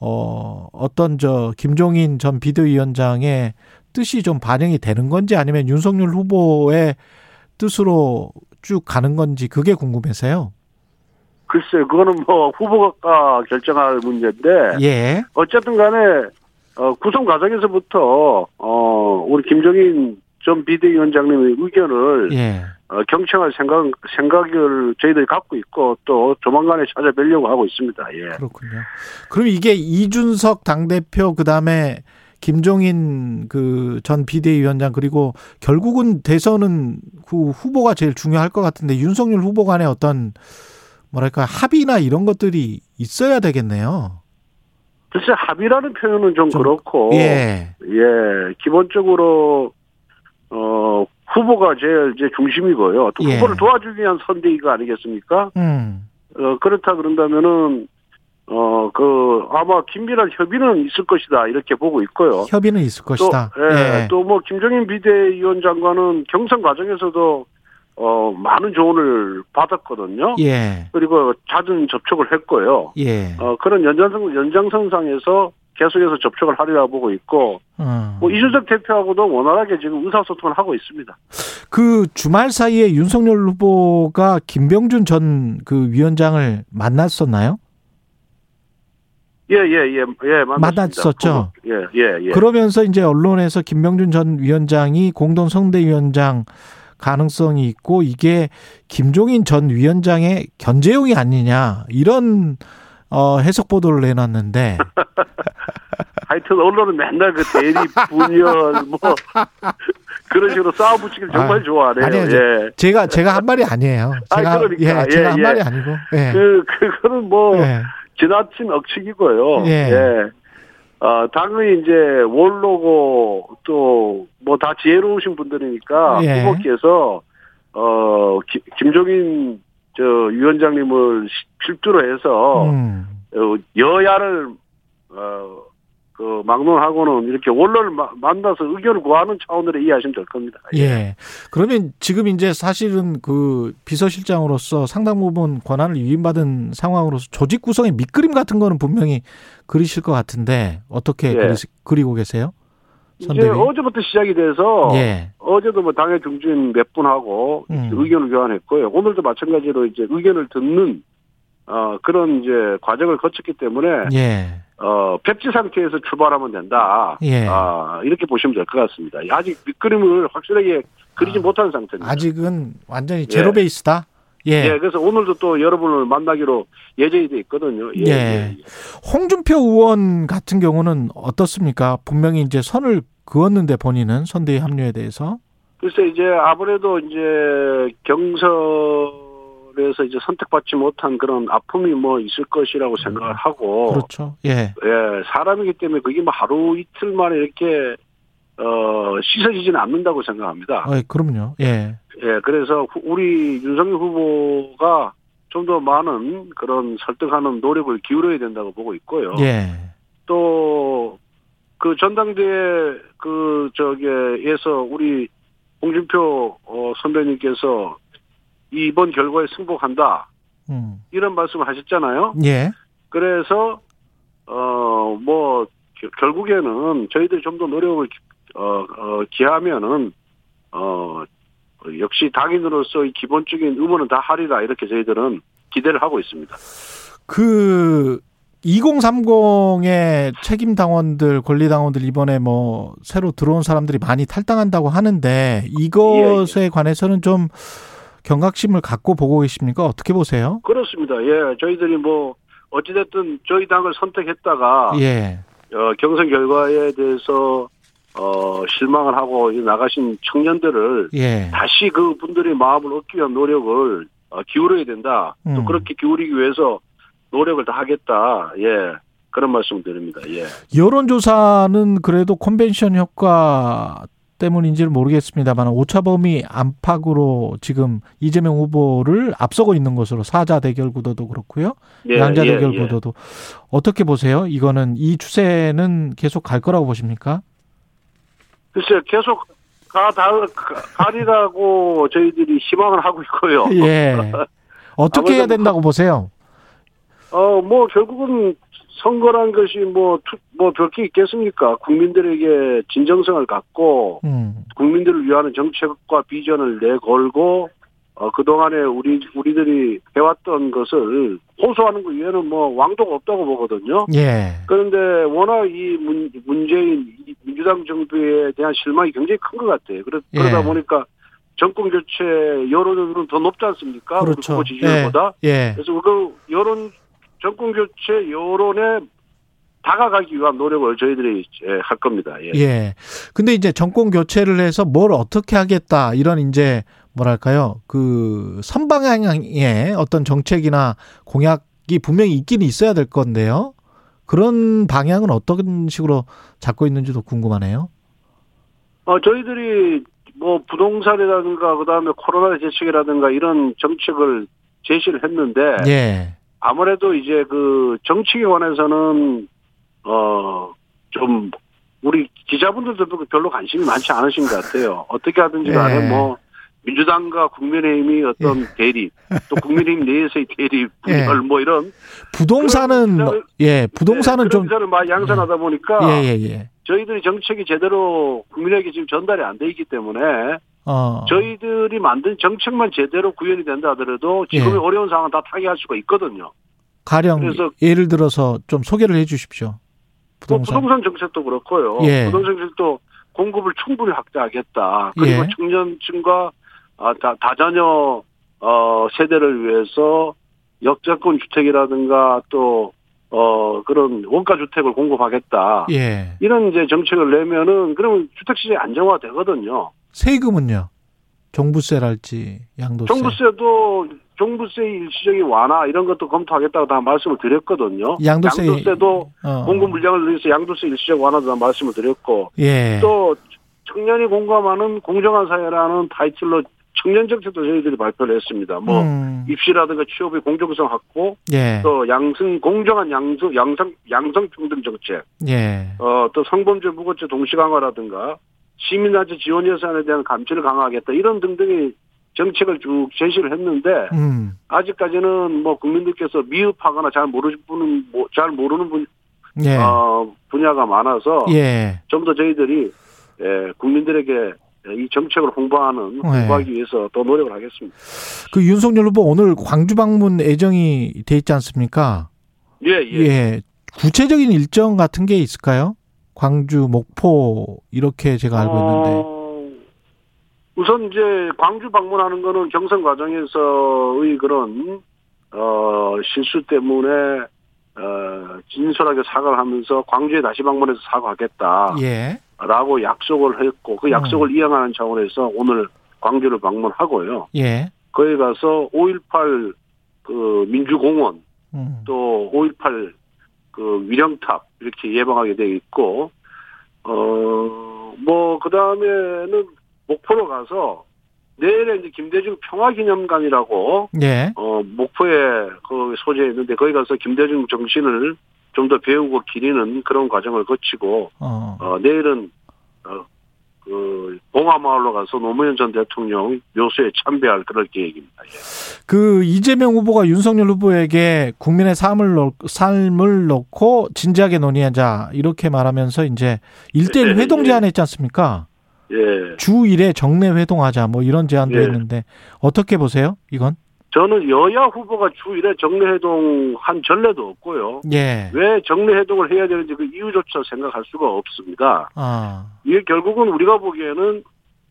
어 어떤 저 김종인 전 비대위원장의 뜻이 좀 반영이 되는 건지 아니면 윤석열 후보의 뜻으로 쭉 가는 건지 그게 궁금해서요. 글쎄, 그거는 뭐 후보가 결정할 문제인데 예. 어쨌든 간에 어, 구성 과정에서부터 어, 우리 김정인 전 비대위원장님의 의견을 예. 어, 경청할 생각 생각을 저희들이 갖고 있고 또 조만간에 찾아뵈려고 하고 있습니다. 예. 그렇군요. 그럼 이게 이준석 당 대표 그다음에 김종인 그 전 비대위원장 그리고 결국은 대선은 그 후보가 제일 중요할 것 같은데 윤석열 후보 간에 어떤 뭐랄까 합의나 이런 것들이 있어야 되겠네요. 글쎄 합의라는 표현은 좀, 좀, 그렇고 예. 예, 기본적으로 어 후보가 제일 이제 중심이고요. 또 예. 후보를 도와주기 위한 선대위가 아니겠습니까? 음. 어 그렇다 그런다면은 어 그 아마 긴밀한 협의는 있을 것이다 이렇게 보고 있고요. 협의는 있을 것이다. 또, 예, 예. 또 뭐 김정인 비대위원장과는 경선 과정에서도 어 많은 조언을 받았거든요. 예. 그리고 잦은 접촉을 했고요. 예. 어 그런 연장선 연장선상에서 계속해서 접촉을 하리라 보고 있고 어. 뭐 이준석 대표하고도 원활하게 지금 의사소통을 하고 있습니다. 그 주말 사이에 윤석열 후보가 김병준 전 그 위원장을 만났었나요? 예, 예, 예, 예, 만났습니다. 만났었죠? 예, 예, 예. 그러면서 이제 언론에서 김병준 전 위원장이 공동 성대위원장 가능성이 있고 이게 김종인 전 위원장의 견제용이 아니냐 이런 어 해석 보도를 내놨는데 [laughs] 하여튼 언론은 맨날 그 대리 분열 뭐 그런 식으로 쌓아붙이기를 정말 아, 좋아하네요. 아니요, 예. 제가 제가 한 말이 아니에요. 아, 제가 그러니까. 예, 제가 예, 한 예. 말이 아니고 예. 그 그거는 뭐 예. 지나친 억측이고요. 예. 어, 당연히 이제 원로고 또 뭐 다 지혜로우신 분들이니까 예. 후보께서 어 기- 김종인 저 위원장님을 시- 필두로 해서 음. 어, 여야를 어, 그 막론하고는 이렇게 마- 만나서 의견을 구하는 차원으로 이해하시면 될 겁니다. 예. 그러면 지금 이제 사실은 그 비서실장으로서 상당 부분 권한을 위임받은 상황으로서 조직 구성의 밑그림 같은 거는 분명히 그리실 것 같은데 어떻게 예. 그리, 그리고 계세요? 이제 선대위? 어제부터 시작이 돼서 예. 어제도 뭐 당의 중진 몇 분하고 음. 의견을 교환했고요. 오늘도 마찬가지로 이제 의견을 듣는 어 그런 이제 과정을 거쳤기 때문에 예. 어 백지 상태에서 출발하면 된다. 예. 아 이렇게 보시면 될 것 같습니다. 아직 밑그림을 확실하게 그리지 아, 못한 상태입니다. 아직은 완전히 제로 베이스다. 예. 예, 그래서 오늘도 또 여러분을 만나기로 예정이 돼 있거든요. 예, 예. 예, 예. 홍준표 의원 같은 경우는 어떻습니까? 분명히 이제 선을 그었는데 본인은 선대위 합류에 대해서 글쎄 이제 아무래도 이제 경선에서 이제 선택받지 못한 그런 아픔이 뭐 있을 것이라고 생각을 하고 그렇죠. 예. 예, 사람이기 때문에 그게 뭐 하루 이틀 만에 이렇게 어 씻어지지는 않는다고 생각합니다. 어, 그럼요. 예. 예, 그래서 후- 우리 윤석열 후보가 좀 더 많은 그런 설득하는 노력을 기울여야 된다고 보고 있고요. 예. 또그 전당대회 그 저기에서 우리 홍준표 어, 선배님께서 이번 결과에 승복한다 음. 이런 말씀을 하셨잖아요. 예. 그래서 어 뭐 결국에는 저희들이 좀 더 노력을 어, 어, 기하면은 어 역시 당인으로서 이 기본적인 의무는 다 하리라 이렇게 저희들은 기대를 하고 있습니다. 그 2030의 책임 당원들, 권리 당원들 이번에 뭐 새로 들어온 사람들이 많이 탈당한다고 하는데 이것에 관해서는 좀 경각심을 갖고 보고 계십니까? 어떻게 보세요? 그렇습니다. 예, 저희들이 뭐 어찌됐든 저희 당을 선택했다가 예. 어, 경선 결과에 대해서 어, 실망을 하고 나가신 청년들을 예. 다시 그 분들의 마음을 얻기 위한 노력을 어, 기울여야 된다. 또 음. 그렇게 기울이기 위해서 노력을 다 하겠다. 예. 그런 말씀 드립니다. 예. 여론조사는 그래도 컨벤션 효과 때문인지는 모르겠습니다만 오차범위 안팎으로 지금 이재명 후보를 앞서고 있는 것으로 사자 대결 구도도 그렇고요. 예, 양자 예, 대결 예. 구도도 어떻게 보세요? 이거는 이 추세는 계속 갈 거라고 보십니까? 글쎄 계속 가, 다, 가, 가리라고 저희들이 희망을 하고 있고요. 예. [laughs] 어떻게 해야 된다고 보세요? 어, 뭐, 결국은 선거란 것이 뭐, 투- 뭐, 별게 있겠습니까? 국민들에게 진정성을 갖고, 음. 국민들을 위한 정책과 비전을 내걸고, 어, 그동안에 우리, 우리들이 해왔던 것을 호소하는 것 외에는 뭐, 왕도가 없다고 보거든요. 예. 그런데 워낙 이 문, 문재인, 이 민주당 정부에 대한 실망이 굉장히 큰 것 같아요. 그러, 예. 그러다 보니까 정권 교체 여론은 더 높지 않습니까? 그렇죠. 후보 지지율보다. 예. 그래서 그 여론 정권 교체 여론에 다가가기 위한 노력을 저희들이 예, 할 겁니다. 예. 예. 근데 이제 정권 교체를 해서 뭘 어떻게 하겠다 이런 이제 뭐랄까요 그 선방향의 어떤 정책이나 공약이 분명히 있긴 있어야 될 건데요. 그런 방향은 어떤 식으로 잡고 있는지도 궁금하네요. 어 저희들이 뭐 부동산이라든가 그다음에 코로나 대책이라든가 이런 정책을 제시를 했는데 예. 아무래도 이제 그 정치에 관해서는 어 좀 우리 기자분들도 별로 관심이 많지 않으신 것 같아요. 어떻게 하든지 간에 예. 뭐 민주당과 국민의힘이 어떤 대립, 또 국민의힘 [laughs] 내에서의 대립, 예. 분열 뭐 이런 부동산은 그런 뭐- 예 부동산은 네, 좀 양산하다 보니까 예예 예. 저희들이 정책이 제대로 국민에게 지금 전달이 안 돼 있기 때문에 어. 저희들이 만든 정책만 제대로 구현이 된다 하더라도 지금의 예. 어려운 상황 다 타개할 수가 있거든요. 가령 그래서- 예를 들어서 좀 소개를 해 주십시오. 뭐 부동산. 부동산 정책도 그렇고요. 예. 부동산 정책도 공급을 충분히 확대하겠다. 그리고 예. 청년층과 아, 다, 다자녀 어, 세대를 위해서 역세권 주택이라든가 또 어, 그런 원가 주택을 공급하겠다. 예. 이런 이제 정책을 내면은 그러면 주택 시장이 안정화 되거든요. 세금은요. 종부세랄지 양도세. 종부세도 종부세 일시적인 완화 이런 것도 검토하겠다고 다 말씀을 드렸거든요. 양도세 양도세도 어. 공급 물량을 위해서 양도세 일시적 완화도 다 말씀을 드렸고 예. 또 청년이 공감하는 공정한 사회라는 타이틀로 청년 정책도 저희들이 발표를 했습니다. 뭐 음. 입시라든가 취업의 공정성 확보, 예. 또 양성 공정한 양성 양성 양성 평등 정책, 예. 어또 성범죄 무고죄 동시 강화라든가 시민단체 지원 예산에 대한 감시를 강화하겠다 이런 등등의 정책을 쭉 제시를 했는데 음. 아직까지는 뭐 국민들께서 미흡하거나 잘 모르는 분은 뭐- 잘 모르는 분 예. 어, 분야가 많아서 예. 좀더 저희들이 예, 국민들에게 이 정책을 홍보하는 네. 홍보하기 위해서 더 노력을 하겠습니다. 그 윤석열 후보 오늘 광주 방문 예정이 돼 있지 않습니까? 예, 예. 예. 구체적인 일정 같은 게 있을까요? 광주, 목포 이렇게 제가 알고 있는데. 어, 우선 이제 광주 방문하는 거는 경선 과정에서의 그런 어, 실수 때문에 어, 진솔하게 사과를 하면서 광주에 다시 방문해서 사과하겠다. 예. 라고 약속을 했고 그 약속을 이행하는 차원에서 오늘 광주를 방문하고요. 예. 거기 가서 5.18 그 민주공원 음. 또5.18 그 위령탑 이렇게 예방하게 돼 있고 어뭐 그다음에는 목포로 가서 내일에 이제 김대중 평화기념관이라고 예. 어 목포에 그 소재에 있는데 거기 가서 김대중 정신을 좀 더 배우고 기리는 그런 과정을 거치고 어. 어 내일은 어 그 봉화마을로 가서 노무현 전 대통령 묘소에 참배할 그럴 계획입니다. 예. 그 이재명 후보가 윤석열 후보에게 국민의 삶을 놓, 삶을 놓고 진지하게 논의하자 이렇게 말하면서 이제 일대일 예, 회동 예. 제안했지 않습니까? 예. 주 1회 정례 회동하자 뭐 이런 제안도 예. 했는데 어떻게 보세요? 이건? 저는 여야 후보가 주 1회 정례회동 한 전례도 없고요. 예. 왜 정례회동을 해야 되는지 그 이유조차 생각할 수가 없습니다. 아. 이게 결국은 우리가 보기에는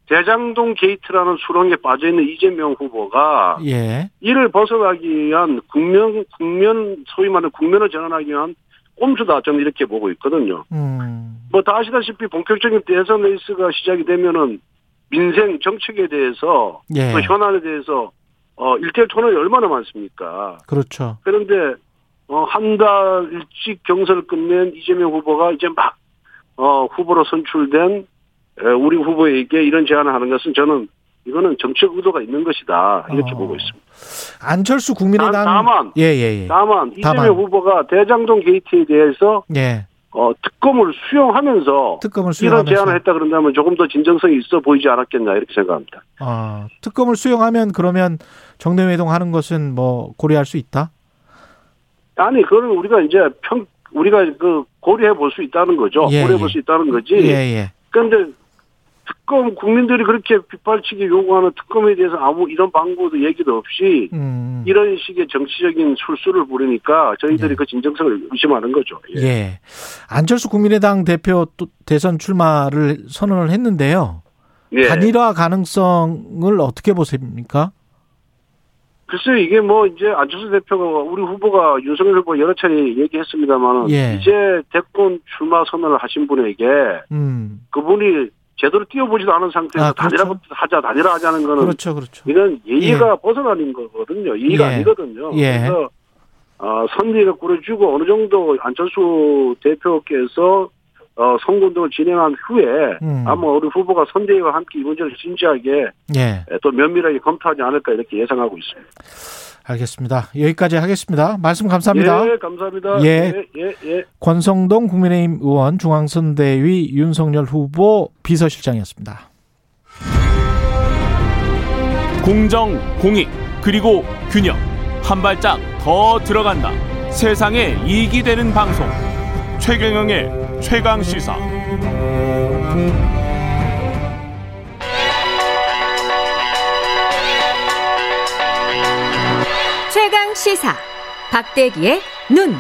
대장동 게이트라는 수렁에 빠져 있는 이재명 후보가 예. 이를 벗어나기 위한 국면 국면 소위 말하는 국면을 전환하기 위한 꼼수다 저는 이렇게 보고 있거든요. 음. 뭐다 아시다시피 본격적인 대선 레이스가 시작이 되면은 민생 정책에 대해서 예. 또 현안에 대해서 어 일대일 토론이 얼마나 많습니까? 그렇죠. 그런데 어, 한 달 일찍 경선을 끝낸 이재명 후보가 이제 막 어, 후보로 선출된 에, 우리 후보에게 이런 제안을 하는 것은 저는 이거는 정책 의도가 있는 것이다 이렇게 어. 보고 있습니다. 안철수 국민의당 다- 다만 예, 예, 예. 다만 이재명 다만. 후보가 대장동 게이트에 대해서 예. 어, 특검을 수용하면서 특검을 이런 제안을 했다 그런다면 조금 더 진정성이 있어 보이지 않았겠나 이렇게 생각합니다. 아, 특검을 수용하면 그러면 정례 회동 하는 것은 뭐 고려할 수 있다? 아니 그걸 우리가 이제 평 우리가 그 고려해 볼 수 있다는 거죠. 예, 고려해 예. 볼수 있다는 거지. 예, 예. 그런데 특검 국민들이 그렇게 빗발치게 요구하는 특검에 대해서 아무 이런 방법도 얘기도 없이 음. 이런 식의 정치적인 술수를 부리니까 저희들이 예. 그 진정성을 의심하는 거죠. 예. 예. 안철수 국민의당 대표 또 대선 출마를 선언을 했는데요. 예. 단일화 가능성을 어떻게 보십니까? 글쎄요, 이게 뭐 이제 안철수 대표가 우리 후보가 윤석열 후보 여러 차례 얘기했습니다만 예. 이제 대권 출마 선언을 하신 분에게 음. 그분이 제대로 뛰어보지도 않은 상태에서 아, 그렇죠. 단일화 하자 단일화 하자는 거는 그렇죠, 그렇죠. 이건 예의가 벗어나는 거거든요. 예의가 예. 아니거든요. 예. 그래서 어, 선리가 꾸려주고 어느 정도 안철수 대표께서 어, 선거운동을 진행한 후에 음. 아마 우리 후보가 선대위와 함께 이 문제를 진지하게 예. 에, 또 면밀하게 검토하지 않을까 이렇게 예상하고 있습니다. 알겠습니다. 여기까지 하겠습니다. 말씀 감사합니다. 예, 감사합니다. 예. 예, 예, 예. 권성동 국민의힘 의원 중앙선대위 윤석열 후보 비서실장이었습니다. 공정, 공익, 그리고 균형. 한 발짝 더 들어간다. 세상에 이익이 되는 방송. 최경영의 최강 시사. 최강 시사 박대기의 눈.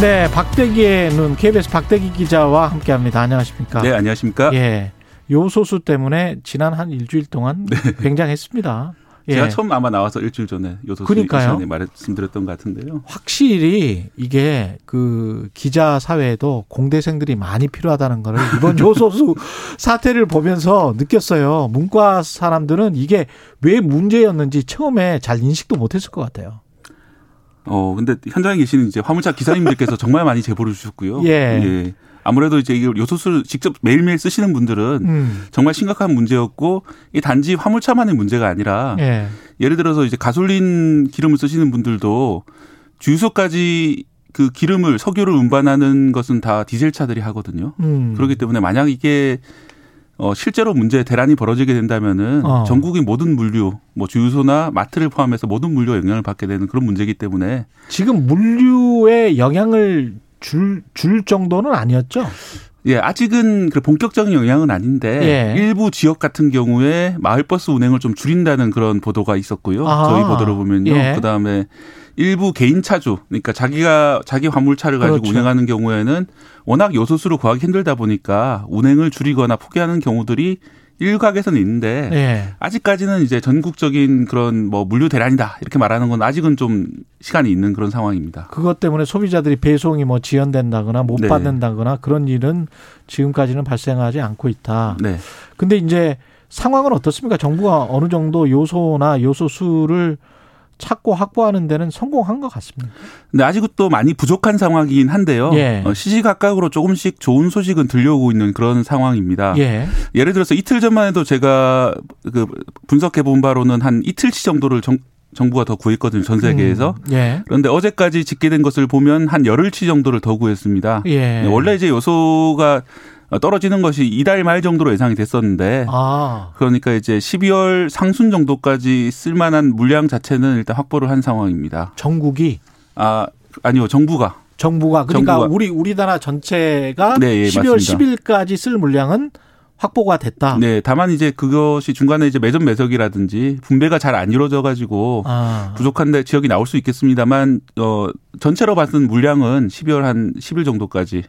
네, 박대기의 눈 KBS 박대기 기자와 함께합니다. 안녕하십니까? 네, 안녕하십니까? 예. 요소수 때문에 지난 한 일주일 동안 굉장했습니다. 예. 제가 처음 아마 나와서 일주일 전에 요소수 그러니까요. 시간에 말씀드렸던 것 같은데요. 확실히 이게 그 기자 사회에도 공대생들이 많이 필요하다는 거를 이번 요소수 [laughs] 사태를 보면서 느꼈어요. 문과 사람들은 이게 왜 문제였는지 처음에 잘 인식도 못했을 것 같아요. 어, 근데 현장에 계시는 이제 화물차 기사님들께서 정말 많이 제보를 주셨고요. 예. 아무래도 이제 요소수를 직접 매일매일 쓰시는 분들은 음. 정말 심각한 문제였고 이 단지 화물차만의 문제가 아니라 예. 예를 들어서 이제 가솔린 기름을 쓰시는 분들도 주유소까지 그 기름을 석유를 운반하는 것은 다 디젤 차들이 하거든요. 음. 그렇기 때문에 만약 이게 어 실제로 문제 대란이 벌어지게 된다면은 어. 전국의 모든 물류, 뭐 주유소나 마트를 포함해서 모든 물류에 영향을 받게 되는 그런 문제이기 때문에 지금 물류에 영향을 줄, 줄 정도는 아니었죠? 예, 아직은 그 본격적인 영향은 아닌데 예. 일부 지역 같은 경우에 마을버스 운행을 좀 줄인다는 그런 보도가 있었고요. 아. 저희 보도를 보면요. 예. 그다음에 일부 개인 차주, 그러니까 자기가 자기 화물차를 가지고 그렇죠. 운행하는 경우에는 워낙 요소수를 구하기 힘들다 보니까 운행을 줄이거나 포기하는 경우들이 일각에서는 있는데 예. 아직까지는 이제 전국적인 그런 뭐 물류 대란이다 이렇게 말하는 건 아직은 좀 시간이 있는 그런 상황입니다. 그것 때문에 소비자들이 배송이 뭐 지연된다거나 못 네. 받는다거나 그런 일은 지금까지는 발생하지 않고 있다. 네. 근데 이제 상황은 어떻습니까? 정부가 어느 정도 요소나 요소 수를 찾고 확보하는 데는 성공한 것 같습니다. 근데 아직도 많이 부족한 상황이긴 한데요. 예. 어, 시시각각으로 조금씩 좋은 소식은 들려오고 있는 그런 상황입니다. 예. 예를 들어서 이틀 전만 해도 제가 그 분석해 본 바로는 한 이틀치 정도를 정, 정부가 더 구했거든요. 전 세계에서. 음, 예. 그런데 어제까지 집계된 것을 보면 한 열흘치 정도를 더 구했습니다. 예. 네, 원래 이제 요소가 떨어지는 것이 이달 말 정도로 예상이 됐었는데 아. 그러니까 이제 12월 상순 정도까지 쓸만한 물량 자체는 일단 확보를 한 상황입니다. 전국이 아 아니요 정부가 정부가 그러니까 정부가. 우리 우리나라 전체가 네, 예, 12월 맞습니다. 10일까지 쓸 물량은 확보가 됐다. 네 다만 이제 그것이 중간에 이제 매점 매석이라든지 분배가 잘 안 이루어져 가지고 아. 부족한 데 지역이 나올 수 있겠습니다만 어 전체로 봤을 물량은 12월 한 10일 정도까지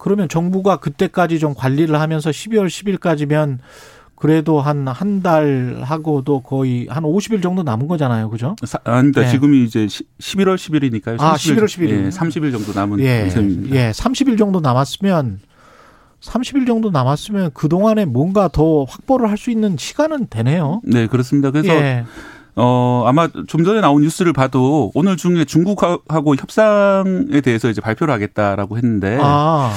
그러면 정부가 그때까지 좀 관리를 하면서 12월 10일까지면 그래도 한 한 달 하고도 거의 한 50일 정도 남은 거잖아요. 그죠? 사, 아닙니다. 네. 지금이 이제 시- 11월 10일이니까요. 아, 11월 10일. 예, 30일 정도 남은 예. 셈입니다. 예. 30일 정도 남았으면 30일 정도 남았으면 그동안에 뭔가 더 확보를 할 수 있는 시간은 되네요. 네, 그렇습니다. 그래서 예. 어 아마 좀 전에 나온 뉴스를 봐도 오늘 중에 중국하고 협상에 대해서 이제 발표를 하겠다라고 했는데 아.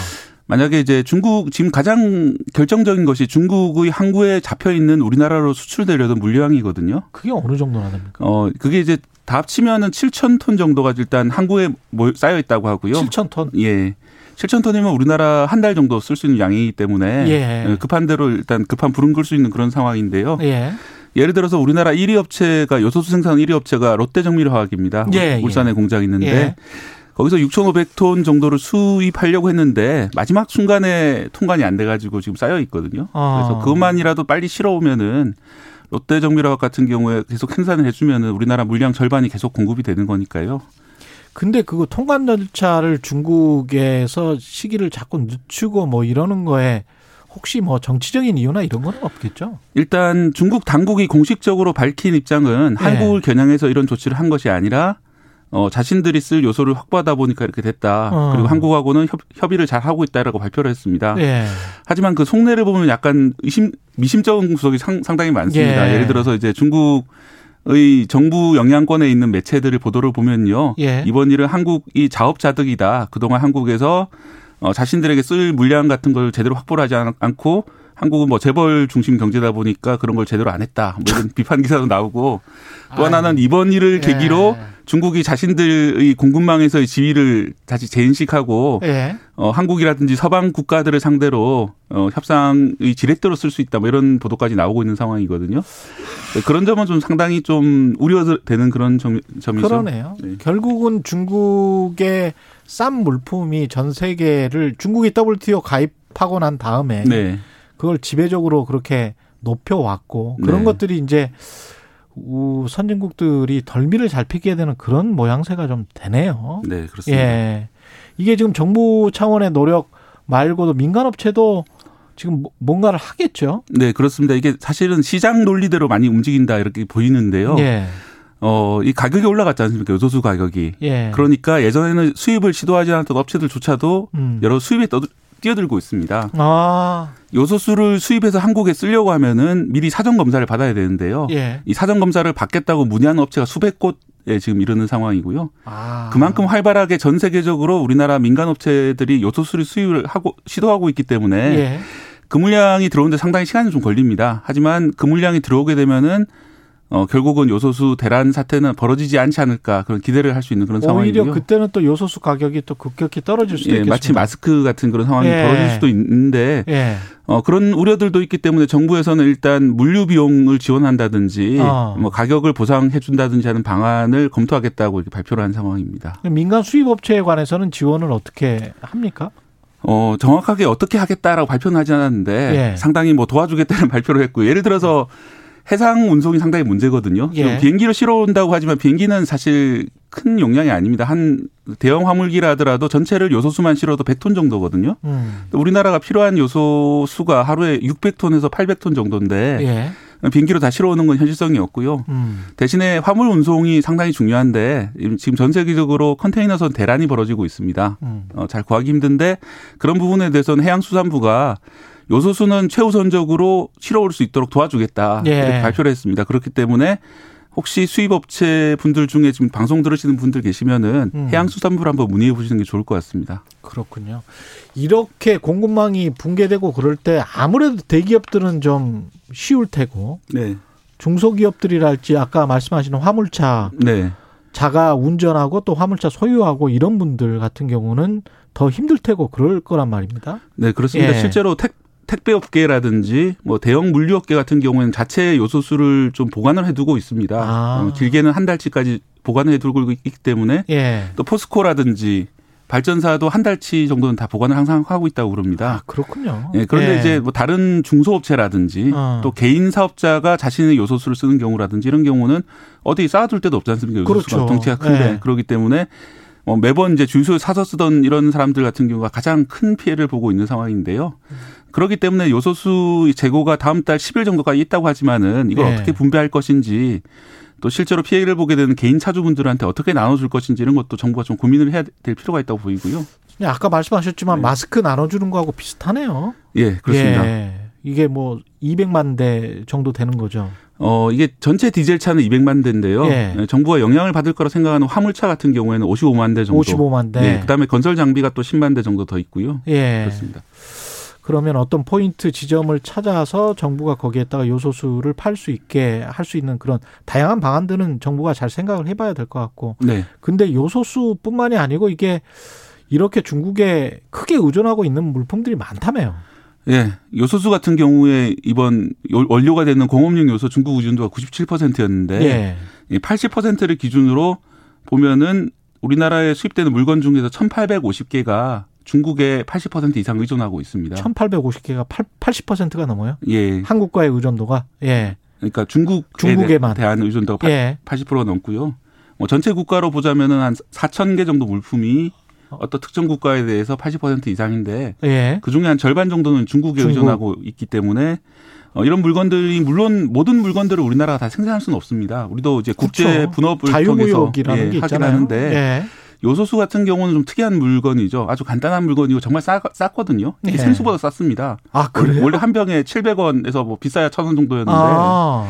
만약에 이제 중국 지금 가장 결정적인 것이 중국의 항구에 잡혀 있는 우리나라로 수출되려던 물량이거든요. 그게 어느 정도나 됩니까? 어 그게 이제 다 합치면은 7천 톤 정도가 일단 항구에 쌓여 있다고 하고요. 7천 톤. 예. 7천 톤이면 우리나라 한 달 정도 쓸 수 있는 양이기 때문에 예. 급한 대로 일단 급한 불은 끌 수 있는 그런 상황인데요. 예. 예를 들어서 우리나라 1위 업체가 요소수 생산 1위 업체가 롯데정밀화학입니다. 예, 울산에 공장이 있는데 예. 거기서 6,500톤 정도를 수입하려고 했는데 마지막 순간에 통관이 안 돼가지고 지금 쌓여 있거든요. 아. 그래서 그것만이라도 빨리 실어오면은 롯데정밀화학 같은 경우에 계속 생산을 해주면은 우리나라 물량 절반이 계속 공급이 되는 거니까요. 근데 그거 통관 절차를 중국에서 시기를 자꾸 늦추고 뭐 이러는 거에 혹시 뭐 정치적인 이유나 이런 건 없겠죠? 일단 중국 당국이 공식적으로 밝힌 입장은 네. 한국을 겨냥해서 이런 조치를 한 것이 아니라 어, 자신들이 쓸 요소를 확보하다 보니까 이렇게 됐다. 어. 그리고 한국하고는 협, 협의를 잘 하고 있다라고 발표를 했습니다. 예. 하지만 그 속내를 보면 약간 의심, 미심쩍은 구석이 상, 당히 많습니다. 예. 예를 들어서 이제 중국의 정부 영향권에 있는 매체들의 보도를 보면요. 예. 이번 일은 한국이 자업자득이다. 그동안 한국에서 어, 자신들에게 쓸 물량 같은 걸 제대로 확보를 하지 않- 않고 한국은 뭐 재벌 중심 경제다 보니까 그런 걸 제대로 안 했다. 뭐 이런 [laughs] 비판 기사도 나오고 또 하나는 이번 일을 예. 계기로 중국이 자신들의 공급망에서의 지위를 다시 재인식하고 예. 어, 한국이라든지 서방 국가들을 상대로 어, 협상의 지렛대로 쓸 수 있다. 뭐 이런 보도까지 나오고 있는 상황이거든요. 네, 그런 점은 좀 상당히 좀 우려되는 그런 점, 점이죠. 그러네요. 네. 결국은 중국의 싼 물품이 전 세계를 중국이 WTO 가입하고 난 다음에 네. 그걸 지배적으로 그렇게 높여왔고 그런 네. 것들이 이제 우 선진국들이 덜미를 잘 피게 되는 그런 모양새가 좀 되네요. 네, 그렇습니다. 예. 이게 지금 정부 차원의 노력 말고도 민간업체도 지금 뭐- 뭔가를 하겠죠. 네, 그렇습니다. 이게 사실은 시장 논리대로 많이 움직인다 이렇게 보이는데요. 예. 어, 이 가격이 올라갔지 않습니까? 요소수 가격이. 예. 그러니까 예전에는 수입을 시도하지 않았던 업체들조차도 음. 여러 수입에 떠, 뛰어들고 있습니다. 아, 요소수를 수입해서 한국에 쓰려고 하면은 미리 사전 검사를 받아야 되는데요. 예. 이 사전 검사를 받겠다고 문의하는 업체가 수백 곳에 지금 이르는 상황이고요. 아. 그만큼 활발하게 전 세계적으로 우리나라 민간 업체들이 요소수를 수입을 하고 시도하고 있기 때문에 예. 그 물량이 들어오는데 상당히 시간이 좀 걸립니다. 하지만 그 물량이 들어오게 되면은 어 결국은 요소수 대란 사태는 벌어지지 않지 않을까 그런 기대를 할 수 있는 그런 오히려 상황이고요. 그때는 또 요소수 가격이 또 급격히 떨어질 수도 예, 있겠습니다. 마치 마스크 같은 그런 상황이 예. 벌어질 수도 있는데 예. 어, 그런 우려들도 있기 때문에 정부에서는 일단 물류 비용을 지원한다든지 어. 뭐 가격을 보상해 준다든지 하는 방안을 검토하겠다고 이렇게 발표를 한 상황입니다. 민간 수입 업체에 관해서는 지원을 어떻게 합니까? 어, 정확하게 어떻게 하겠다라고 발표는 하지 않았는데 예. 상당히 뭐 도와주겠다는 [laughs] 발표를 했고 예를 들어서 해상 운송이 상당히 문제거든요. 예. 지금 비행기로 실어 온다고 하지만 비행기는 사실 큰 용량이 아닙니다. 한 대형 화물기라 하더라도 전체를 요소수만 실어도 100톤 정도거든요. 음. 우리나라가 필요한 요소수가 하루에 600톤에서 800톤 정도인데 예. 비행기로 다 실어오는 건 현실성이 없고요. 음. 대신에 화물 운송이 상당히 중요한데 지금 전 세계적으로 컨테이너선 대란이 벌어지고 있습니다. 음. 어, 잘 구하기 힘든데 그런 부분에 대해서는 해양수산부가 요소수는 최우선적으로 실어올 수 있도록 도와주겠다 예. 이렇게 발표를 했습니다. 그렇기 때문에 혹시 수입업체 분들 중에 지금 방송 들으시는 분들 계시면은 음. 해양수산부를 한번 문의해 보시는 게 좋을 것 같습니다. 그렇군요. 이렇게 공급망이 붕괴되고 그럴 때 아무래도 대기업들은 좀 쉬울 테고 네. 중소기업들이랄지 아까 말씀하시는 화물차 네. 자가 운전하고 또 화물차 소유하고 이런 분들 같은 경우는 더 힘들 테고 그럴 거란 말입니다. 네, 그렇습니다. 예. 실제로 택 택배업계라든지 뭐 대형 물류업계 같은 경우에는 자체 요소수를 좀 보관을 해두고 있습니다. 아. 어, 길게는 한 달치까지 보관을 해두고 있기 때문에 예. 또 포스코라든지 발전사도 한 달치 정도는 다 보관을 항상 하고 있다고 그럽니다. 아, 그렇군요. 예, 그런데 예. 이제 뭐 다른 중소업체라든지 어. 또 개인 사업자가 자신의 요소수를 쓰는 경우라든지 이런 경우는 어디 쌓아둘 데도 없지 않습니까? 요소수가 그렇죠. 덩치가 큰데 예. 그렇기 때문에 어, 매번 이제 주유소 사서 쓰던 이런 사람들 같은 경우가 가장 큰 피해를 보고 있는 상황인데요. 그렇기 때문에 요소수 재고가 다음 달 10일 정도까지 있다고 하지만은 이걸 예. 어떻게 분배할 것인지 또 실제로 피해를 보게 되는 개인 차주분들한테 어떻게 나눠줄 것인지 이런 것도 정부가 좀 고민을 해야 될 필요가 있다고 보이고요. 예, 아까 말씀하셨지만 네. 마스크 나눠주는 거하고 비슷하네요. 예, 그렇습니다. 예. 이게 뭐 200만 대 정도 되는 거죠. 어, 이게 전체 디젤 차는 200만 대인데요. 예. 예, 정부가 영향을 받을 거라 생각하는 화물차 같은 경우에는 55만 대 정도. 55만 대. 예, 그다음에 건설 장비가 또 10만 대 정도 더 있고요. 예. 그렇습니다. 그러면 어떤 포인트 지점을 찾아서 정부가 거기에다가 요소수를 팔 수 있게 할 수 있는 그런 다양한 방안들은 정부가 잘 생각을 해봐야 될 것 같고. 네. 근데 요소수뿐만이 아니고 이게 이렇게 중국에 크게 의존하고 있는 물품들이 많다며요. 예. 요소수 같은 경우에 이번 요- 원료가 되는 공업용 요소 중국 의존도가 97%였는데 예. 80%를 기준으로 보면은 우리나라에 수입되는 물건 중에서 1,850개가 중국에 80% 이상 의존하고 있습니다. 1850개가 80%가 넘어요. 예. 한국과의 의존도가. 예. 그러니까 중국에 중국에만. 대한 의존도가 예. 80%가 넘고요. 뭐 전체 국가로 보자면은 한 4천 개 정도 물품이 어떤 특정 국가에 대해서 80% 이상인데 예. 그 중에 한 절반 정도는 중국에 중국. 의존하고 있기 때문에 어, 이런 물건들이 물론 모든 물건들을 우리나라가 다 생산할 수는 없습니다. 우리도 이제 국제 그렇죠. 분업을 통해서 예, 게 하긴. 하는데 예. 요소수 같은 경우는 좀 특이한 물건이죠. 아주 간단한 물건이고 정말 싸, 쌌거든요. 이게 예. 생수보다 쌌습니다. 아, 그래요? 원래 한 병에 700원에서 뭐 비싸야 1,000원 정도였는데 아.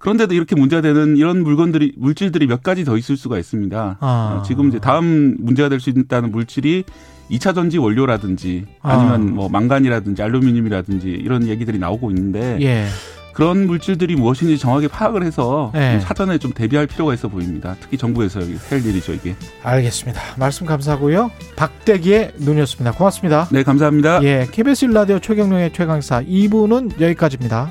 그런데도 이렇게 문제가 되는 이런 물건들이 물질들이 몇 가지 더 있을 수가 있습니다. 아. 어, 지금 이제 다음 문제가 될 수 있다는 물질이 2차 전지 원료라든지 아니면 아. 뭐 망간이라든지 알루미늄이라든지 이런 얘기들이 나오고 있는데 예. 그런 물질들이 무엇인지 정확히 파악을 해서 예. 사전에 좀 대비할 필요가 있어 보입니다. 특히 정부에서 할 일이죠 이게. 알겠습니다. 말씀 감사하고요. 박대기의 눈이었습니다. 고맙습니다. 네 감사합니다. 예, KBS 라디오 최경영의 최강사 2부는 여기까지입니다.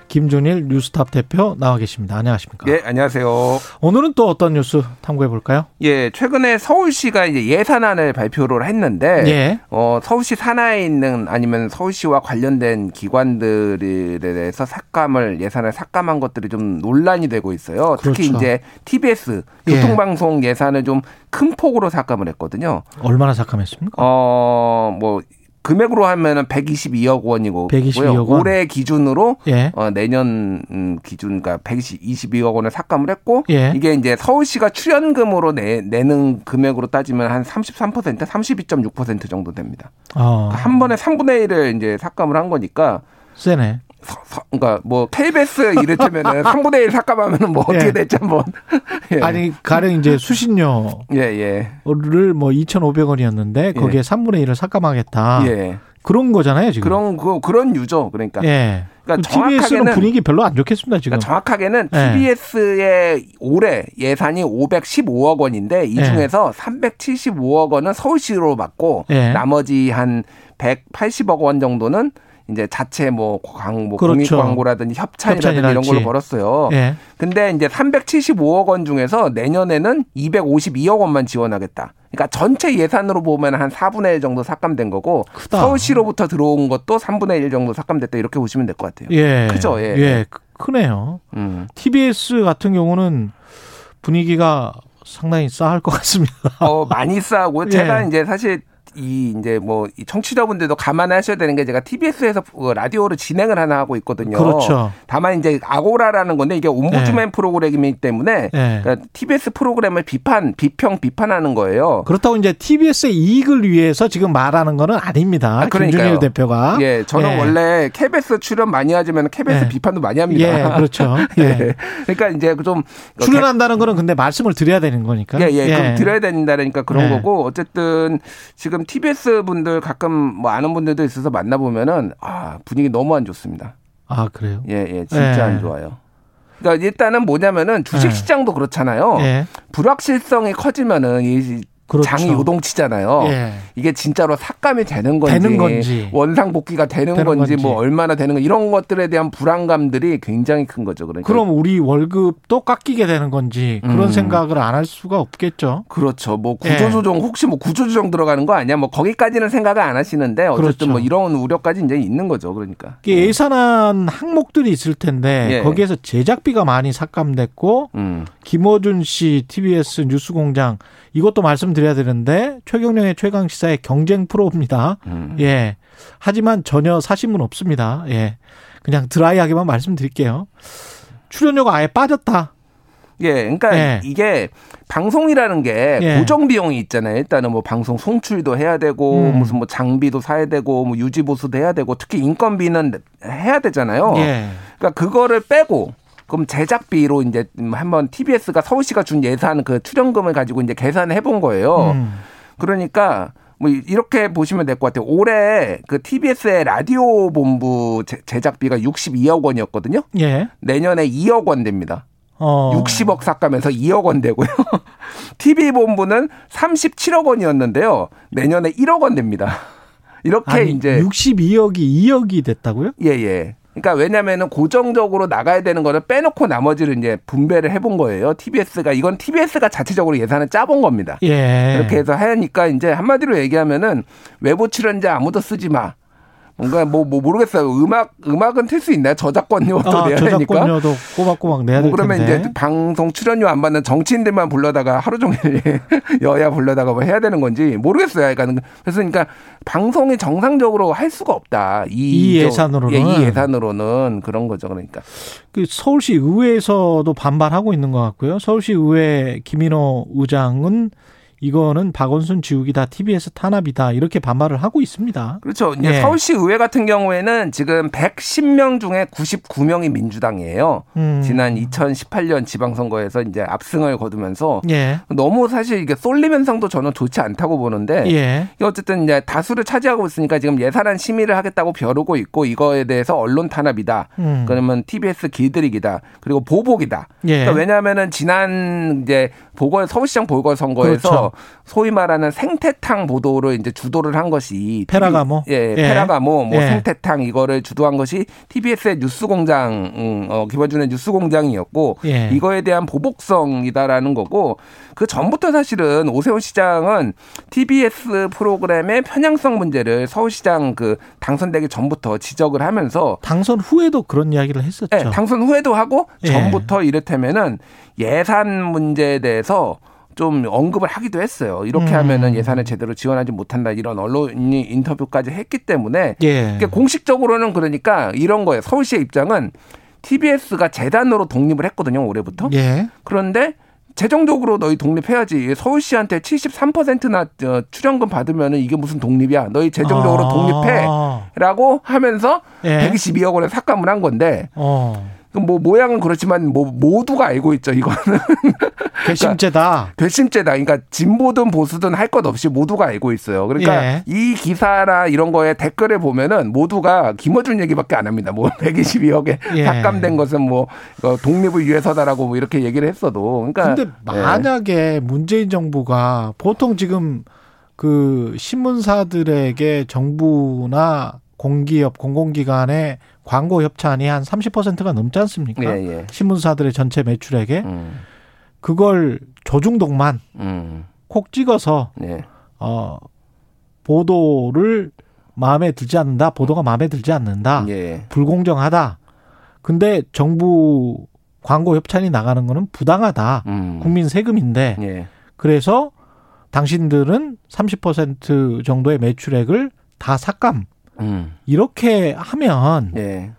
김준일 뉴스탑 대표 나와 계십니다. 안녕하십니까? 예, 안녕하세요. 오늘은 또 어떤 뉴스 탐구해 볼까요? 예, 최근에 서울시가 이제 예산안을 발표를 했는데, 예. 어, 서울시 산하에 있는 아니면 서울시와 관련된 기관들에 대해서 삭감을, 예산을 삭감한 것들이 좀 논란이 되고 있어요. 특히 그렇죠. 이제 TBS 예. 교통방송 예 산을 좀 큰 폭으로 삭감을 했거든요. 얼마나 삭감했습니까? 어, 뭐, 금액으로 하면은 122억 원이고 122억 원. 올해 기준으로 예. 어, 내년 음, 기준 그러니까 122억 원을 삭감을 했고 예. 이게 이제 서울시가 출연금으로 내, 내는 금액으로 따지면 한 33% 32.6% 정도 됩니다. 어, 그러니까 한 번에 3분의 1을 이제 삭감을 한 거니까 세네. 그러니까 뭐 KBS 이를테면은 [laughs] 3분의 1 삭감하면은 뭐 어떻게 예. 될지 한번 [laughs] 예. 아니, 가령 이제 수신료를 예, 예. 뭐 2,500원이었는데 거기에 3분의 1을 삭감하겠다. 예. 그런 거잖아요, 지금. 그런 그 그런 유죠. 그러니까 예. 그러니까 TBS는 정확하게는- 분위기 별로 안 좋겠습니다, 지금. 그러니까 정확하게는 예. TBS의 올해 예산이 515억 원인데 이 예. 중에서 375억 원은 서울시로 받고 예. 나머지 한 180억 원 정도는 이제 자체 뭐 광, 뭐 그렇죠. 공익 광고라든지 협찬이라든지 이런 협찬이랄지. 걸로 벌었어요. 예. 근데 이제 375억 원 중에서 내년에는 252억 원만 지원하겠다. 그러니까 전체 예산으로 보면 한 4분의 1 정도 삭감된 거고 크다. 서울시로부터 들어온 것도 3분의 1 정도 삭감됐다 이렇게 보시면 될 것 같아요. 예. 크죠, 예. 예, 크- 크네요. 음. TBS 같은 경우는 분위기가 상당히 싸할 것 같습니다. 어, 많이 싸고 [laughs] 예. 제가 이제 사실 이 이제 뭐 이 청취자분들도 감안하셔야 되는 게 제가 TBS에서 라디오를 진행을 하나 하고 있거든요. 그렇죠. 다만 이제 아고라라는 건데 이게 옴부즈맨 프로그램이기 때문에 예. 그러니까 TBS 프로그램을 비판, 비평, 비판하는 거예요. 그렇다고 이제 TBS의 이익을 위해서 지금 말하는 거는 아닙니다. 아. 김준일 대표가. 예, 저는 예. 원래 KBS 출연 많이 하지만 KBS 예. 비판도 많이 합니다. 예, 그렇죠. 예. [laughs] 예. 그러니까 이제 좀 출연한다는 거는 근데 말씀을 드려야 되는 거니까. 예, 예, 그럼 드려야 된다니까 그런 예. 거고 어쨌든 지금 TBS 분들 가끔 뭐 아는 분들도 있어서 만나 보면은 아 분위기 너무 안 좋습니다. 아 그래요? 예, 예, 진짜 예. 안 좋아요. 그러니까 일단은 뭐냐면은 주식 예. 시장도 그렇잖아요. 예. 불확실성이 커지면은 이 그렇죠. 장이 요동치잖아요. 예. 이게 진짜로 삭감이 되는 건지, 되는 건지. 원상 복귀가 되는, 되는 건지, 건지. 뭐 얼마나 되는 건 이런 것들에 대한 불안감들이 굉장히 큰 거죠. 그러니까 그럼 우리 월급도 깎이게 되는 건지 그런 음. 생각을 안 할 수가 없겠죠. 그렇죠. 뭐 예. 구조조정 혹시 뭐 구조조정 들어가는 거 아니야? 뭐 거기까지는 생각을 안 하시는데 어쨌든 그렇죠. 뭐 이런 우려까지 이제 있는 거죠. 그러니까. 이게 예산안 항목들이 있을 텐데 예. 거기에서 제작비가 많이 삭감됐고 음. 김어준 씨 TBS 뉴스공장 이것도 말씀드려야 되는데 최경령의 최강 시사의 경쟁 프로입니다. 음. 예. 하지만 전혀 사심은 없습니다. 예. 그냥 드라이하게만 말씀드릴게요. 출연료가 아예 빠졌다. 예, 그러니까 예. 이게 방송이라는 게 예. 고정 비용이 있잖아요. 일단은 뭐 방송 송출도 해야 되고 음. 무슨 뭐 장비도 사야 되고 뭐 유지 보수도 해야 되고 특히 인건비는 해야 되잖아요. 예. 그러니까 그거를 빼고 그럼 제작비로 이제 한번 TBS가 서울시가 준 예산 그 출연금을 가지고 이제 계산을 해본 거예요. 음. 그러니까 뭐 이렇게 보시면 될 것 같아요. 올해 그 TBS의 라디오 본부 제- 제작비가 62억 원이었거든요. 예. 내년에 2억 원 됩니다. 어. 60억 삭감해서 2억 원 되고요. [laughs] TV 본부는 37억 원이었는데요. 내년에 1억 원 됩니다. [laughs] 이렇게 아니, 이제 62억이 2억이 됐다고요? 예, 예. 그러니까 왜냐면은 고정적으로 나가야 되는 거를 빼놓고 나머지를 이제 분배를 해본 거예요. TBS가 이건 TBS가 자체적으로 예산을 짜본 겁니다. 예. 그렇게 해서 하니까 이제 한마디로 얘기하면은 외부 출연자 아무도 쓰지 마. 뭔가 뭐, 뭐 모르겠어요. 음악 음악은 틀 수 있나요? 저작권료도 아, 내야 되니까. 저작권료도 꼬박꼬박 내야 될뭐 그러면 텐데. 이제 방송 출연료 안 받는 정치인들만 불러다가 하루 종일 [laughs] 여야 불러다가 뭐 해야 되는 건지 모르겠어요. 그러니까 그래서 그러니까 방송이 정상적으로 할 수가 없다. 이, 이 저- 예산으로는. 예, 이 예산으로는 그런 거죠. 그러니까 그 서울시 의회에서도 반발하고 있는 것 같고요. 서울시 의회 김인호 의장은 이거는 박원순 지우기다, TBS 탄압이다 이렇게 반발을 하고 있습니다. 그렇죠. 이제 예. 서울시 의회 같은 경우에는 지금 110명 중에 99명이 민주당이에요. 음. 지난 2018년 지방선거에서 이제 압승을 거두면서 예, 너무 사실 이게 쏠림 현상도 저는 좋지 않다고 보는데 예, 어쨌든 이제 다수를 차지하고 있으니까 지금 예산안 심의를 하겠다고 벼르고 있고 이거에 대해서 언론 탄압이다. 음. 그러면 TBS 길들이기다. 그리고 보복이다. 예. 그러니까 왜냐하면은 지난 이제 보궐 서울시장 보궐 선거에서 그렇죠. 소위 말하는 생태탕 보도를 이제 주도를 한 것이 페라가모? TV 예, 예. 페라가모 뭐 예. 생태탕 이거를 주도한 것이 TBS의 뉴스공장 음, 어, 김어준의 뉴스공장이었고 예. 이거에 대한 보복성이다라는 거고 그 전부터 사실은 오세훈 시장은 TBS 프로그램의 편향성 문제를 서울시장 그 당선되기 전부터 지적을 하면서 당선 후에도 그런 이야기를 했었죠. 예, 당선 후에도 하고 예. 전부터 이랬다면은 예산 문제에 대해서 좀 언급을 하기도 했어요. 이렇게 음. 하면은 예산을 제대로 지원하지 못한다 이런 언론이 인터뷰까지 했기 때문에 예. 그러니까 공식적으로는 그러니까 이런 거예요. 서울시의 입장은 TBS가 재단으로 독립을 했거든요. 올해부터. 예. 그런데 재정적으로 너희 독립해야지. 서울시한테 73%나 어, 출연금 받으면은 이게 무슨 독립이야. 너희 재정적으로 아. 독립해라고 하면서 예. 122억 원을 삭감을 한 건데 어. 뭐 모양은 그렇지만 뭐 모두가 알고 있죠. 이거는 [laughs] 괘씸죄다. 괘씸죄다. 그러니까 진보든 보수든 할 것 없이 모두가 알고 있어요. 그러니까 예. 이 기사나 이런 거에 댓글을 보면은 모두가 김어준 얘기밖에 안 합니다. 뭐 [laughs] 122억에 예. 삭감된 것은 뭐 어, 독립을 위해서다라고 뭐 이렇게 얘기를 했어도. 그러니까 근데 만약에 문재인 정부가 보통 지금 그 신문사들에게 정부나 공기업, 공공기관의 광고 협찬이 한 30%가 넘지 않습니까? 예, 예. 신문사들의 전체 매출액에 음, 그걸 조중동만 음, 콕 찍어서 예. 어 보도를 마음에 들지 않는다. 보도가 마음에 들지 않는다. 예. 불공정하다. 근데 정부 광고 협찬이 나가는 거는 부당하다. 음. 국민 세금인데 예. 그래서 당신들은 30% 정도의 매출액을 다 삭감. 음. 이렇게 하면 예.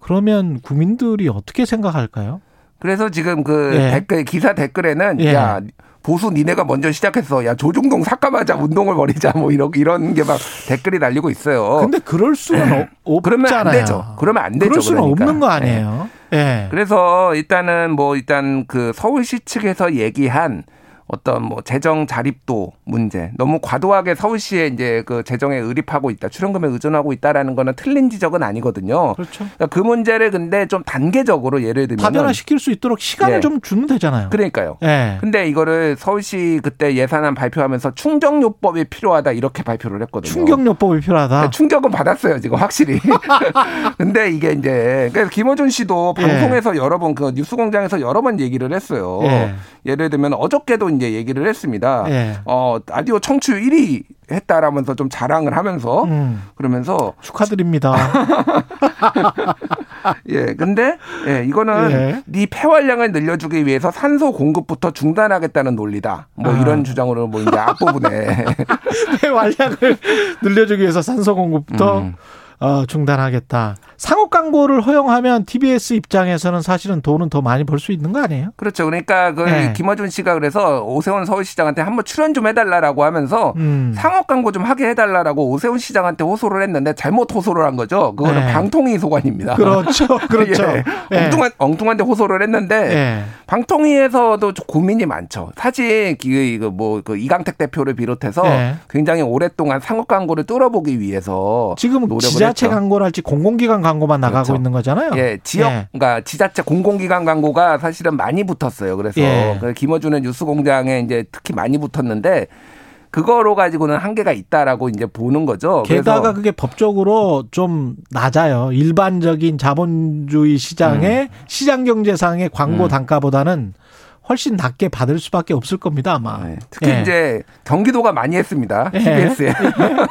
그러면 국민들이 어떻게 생각할까요? 그래서 지금 그 예. 댓글 기사 댓글에는 예. 야 보수 니네가 먼저 시작했어. 야 조중동 삭감하자 운동을 벌이자 뭐 이런 이런 게 막 댓글이 달리고 있어요. 근데 그럴 수는 없, 그러면 안 없잖아요. 되죠. 그러면 안 되죠. 그럴 수는 그러니까. 없는 거 아니에요. 예. 그래서 일단은 뭐 일단 그 서울시 측에서 얘기한 어떤 뭐 재정 자립도 문제 너무 과도하게 서울시에 이제 그 재정에 의립하고 있다 출연금에 의존하고 있다라는 거는 틀린 지적은 아니거든요. 그렇죠. 그러니까 그 문제를 근데 좀 단계적으로 예를 들면 파변화 시킬 수 있도록 시간을 예. 좀 주면 되잖아요. 그러니까요. 예. 근데 이거를 서울시 그때 예산안 발표하면서 충정요법이 필요하다 이렇게 발표를 했거든요. 충격요법이 필요하다. 그러니까 충격은 받았어요 지금 확실히. [laughs] 근데 이게 이제 그래서 김어준 씨도 예. 방송에서 여러 번 그 뉴스공장에서 여러 번 얘기를 했어요. 예. 예를 들면 어저께도 이제 얘기를 했습니다. 예. 어 라디오 청취율 1위 했다라면서 좀 자랑을 하면서 음, 그러면서 축하드립니다. [laughs] 예 근데 예 이거는 예. 네 폐활량을 늘려주기 위해서 산소 공급부터 중단하겠다는 논리다. 뭐 아. 이런 주장으로 뭐 이제 앞부분에 [laughs] 폐활량을 늘려주기 위해서 산소 공급부터 음. 어, 중단하겠다. 상업 광고를 허용하면 TBS 입장에서는 사실은 돈은 더 많이 벌 수 있는 거 아니에요? 그렇죠. 그러니까 그 네. 김어준 씨가 그래서 오세훈 서울시장한테 한번 출연 좀 해달라라고 하면서 음. 상업 광고 좀 하게 해달라라고 오세훈 시장한테 호소를 했는데 잘못 호소를 한 거죠. 그거는 네. 방통위 소관입니다. 그렇죠. [laughs] 그렇죠. 예. 예. 엉뚱한 엉뚱한데 호소를 했는데 예. 방통위에서도 좀 고민이 많죠. 사실 이거 뭐그 이강택 대표를 비롯해서 예. 굉장히 오랫동안 상업 광고를 뚫어보기 위해서 지금 노력을 지자체 했죠. 광고랄지 공공기관 광고만 나가고 그렇죠. 있는 거잖아요. 예, 지역, 예. 그러니까 지자체 공공기관 광고가 사실은 많이 붙었어요. 그래서 예. 그 김어준의 뉴스공장에 이제 특히 많이 붙었는데 그거로 가지고는 한계가 있다라고 이제 보는 거죠. 게다가 그게 법적으로 좀 낮아요. 일반적인 자본주의 시장의 시장 경제상의 광고 음. 단가보다는 훨씬 낮게 받을 수밖에 없을 겁니다, 아마. 네, 특히 예. 이제 경기도가 많이 했습니다. 예. TBS에.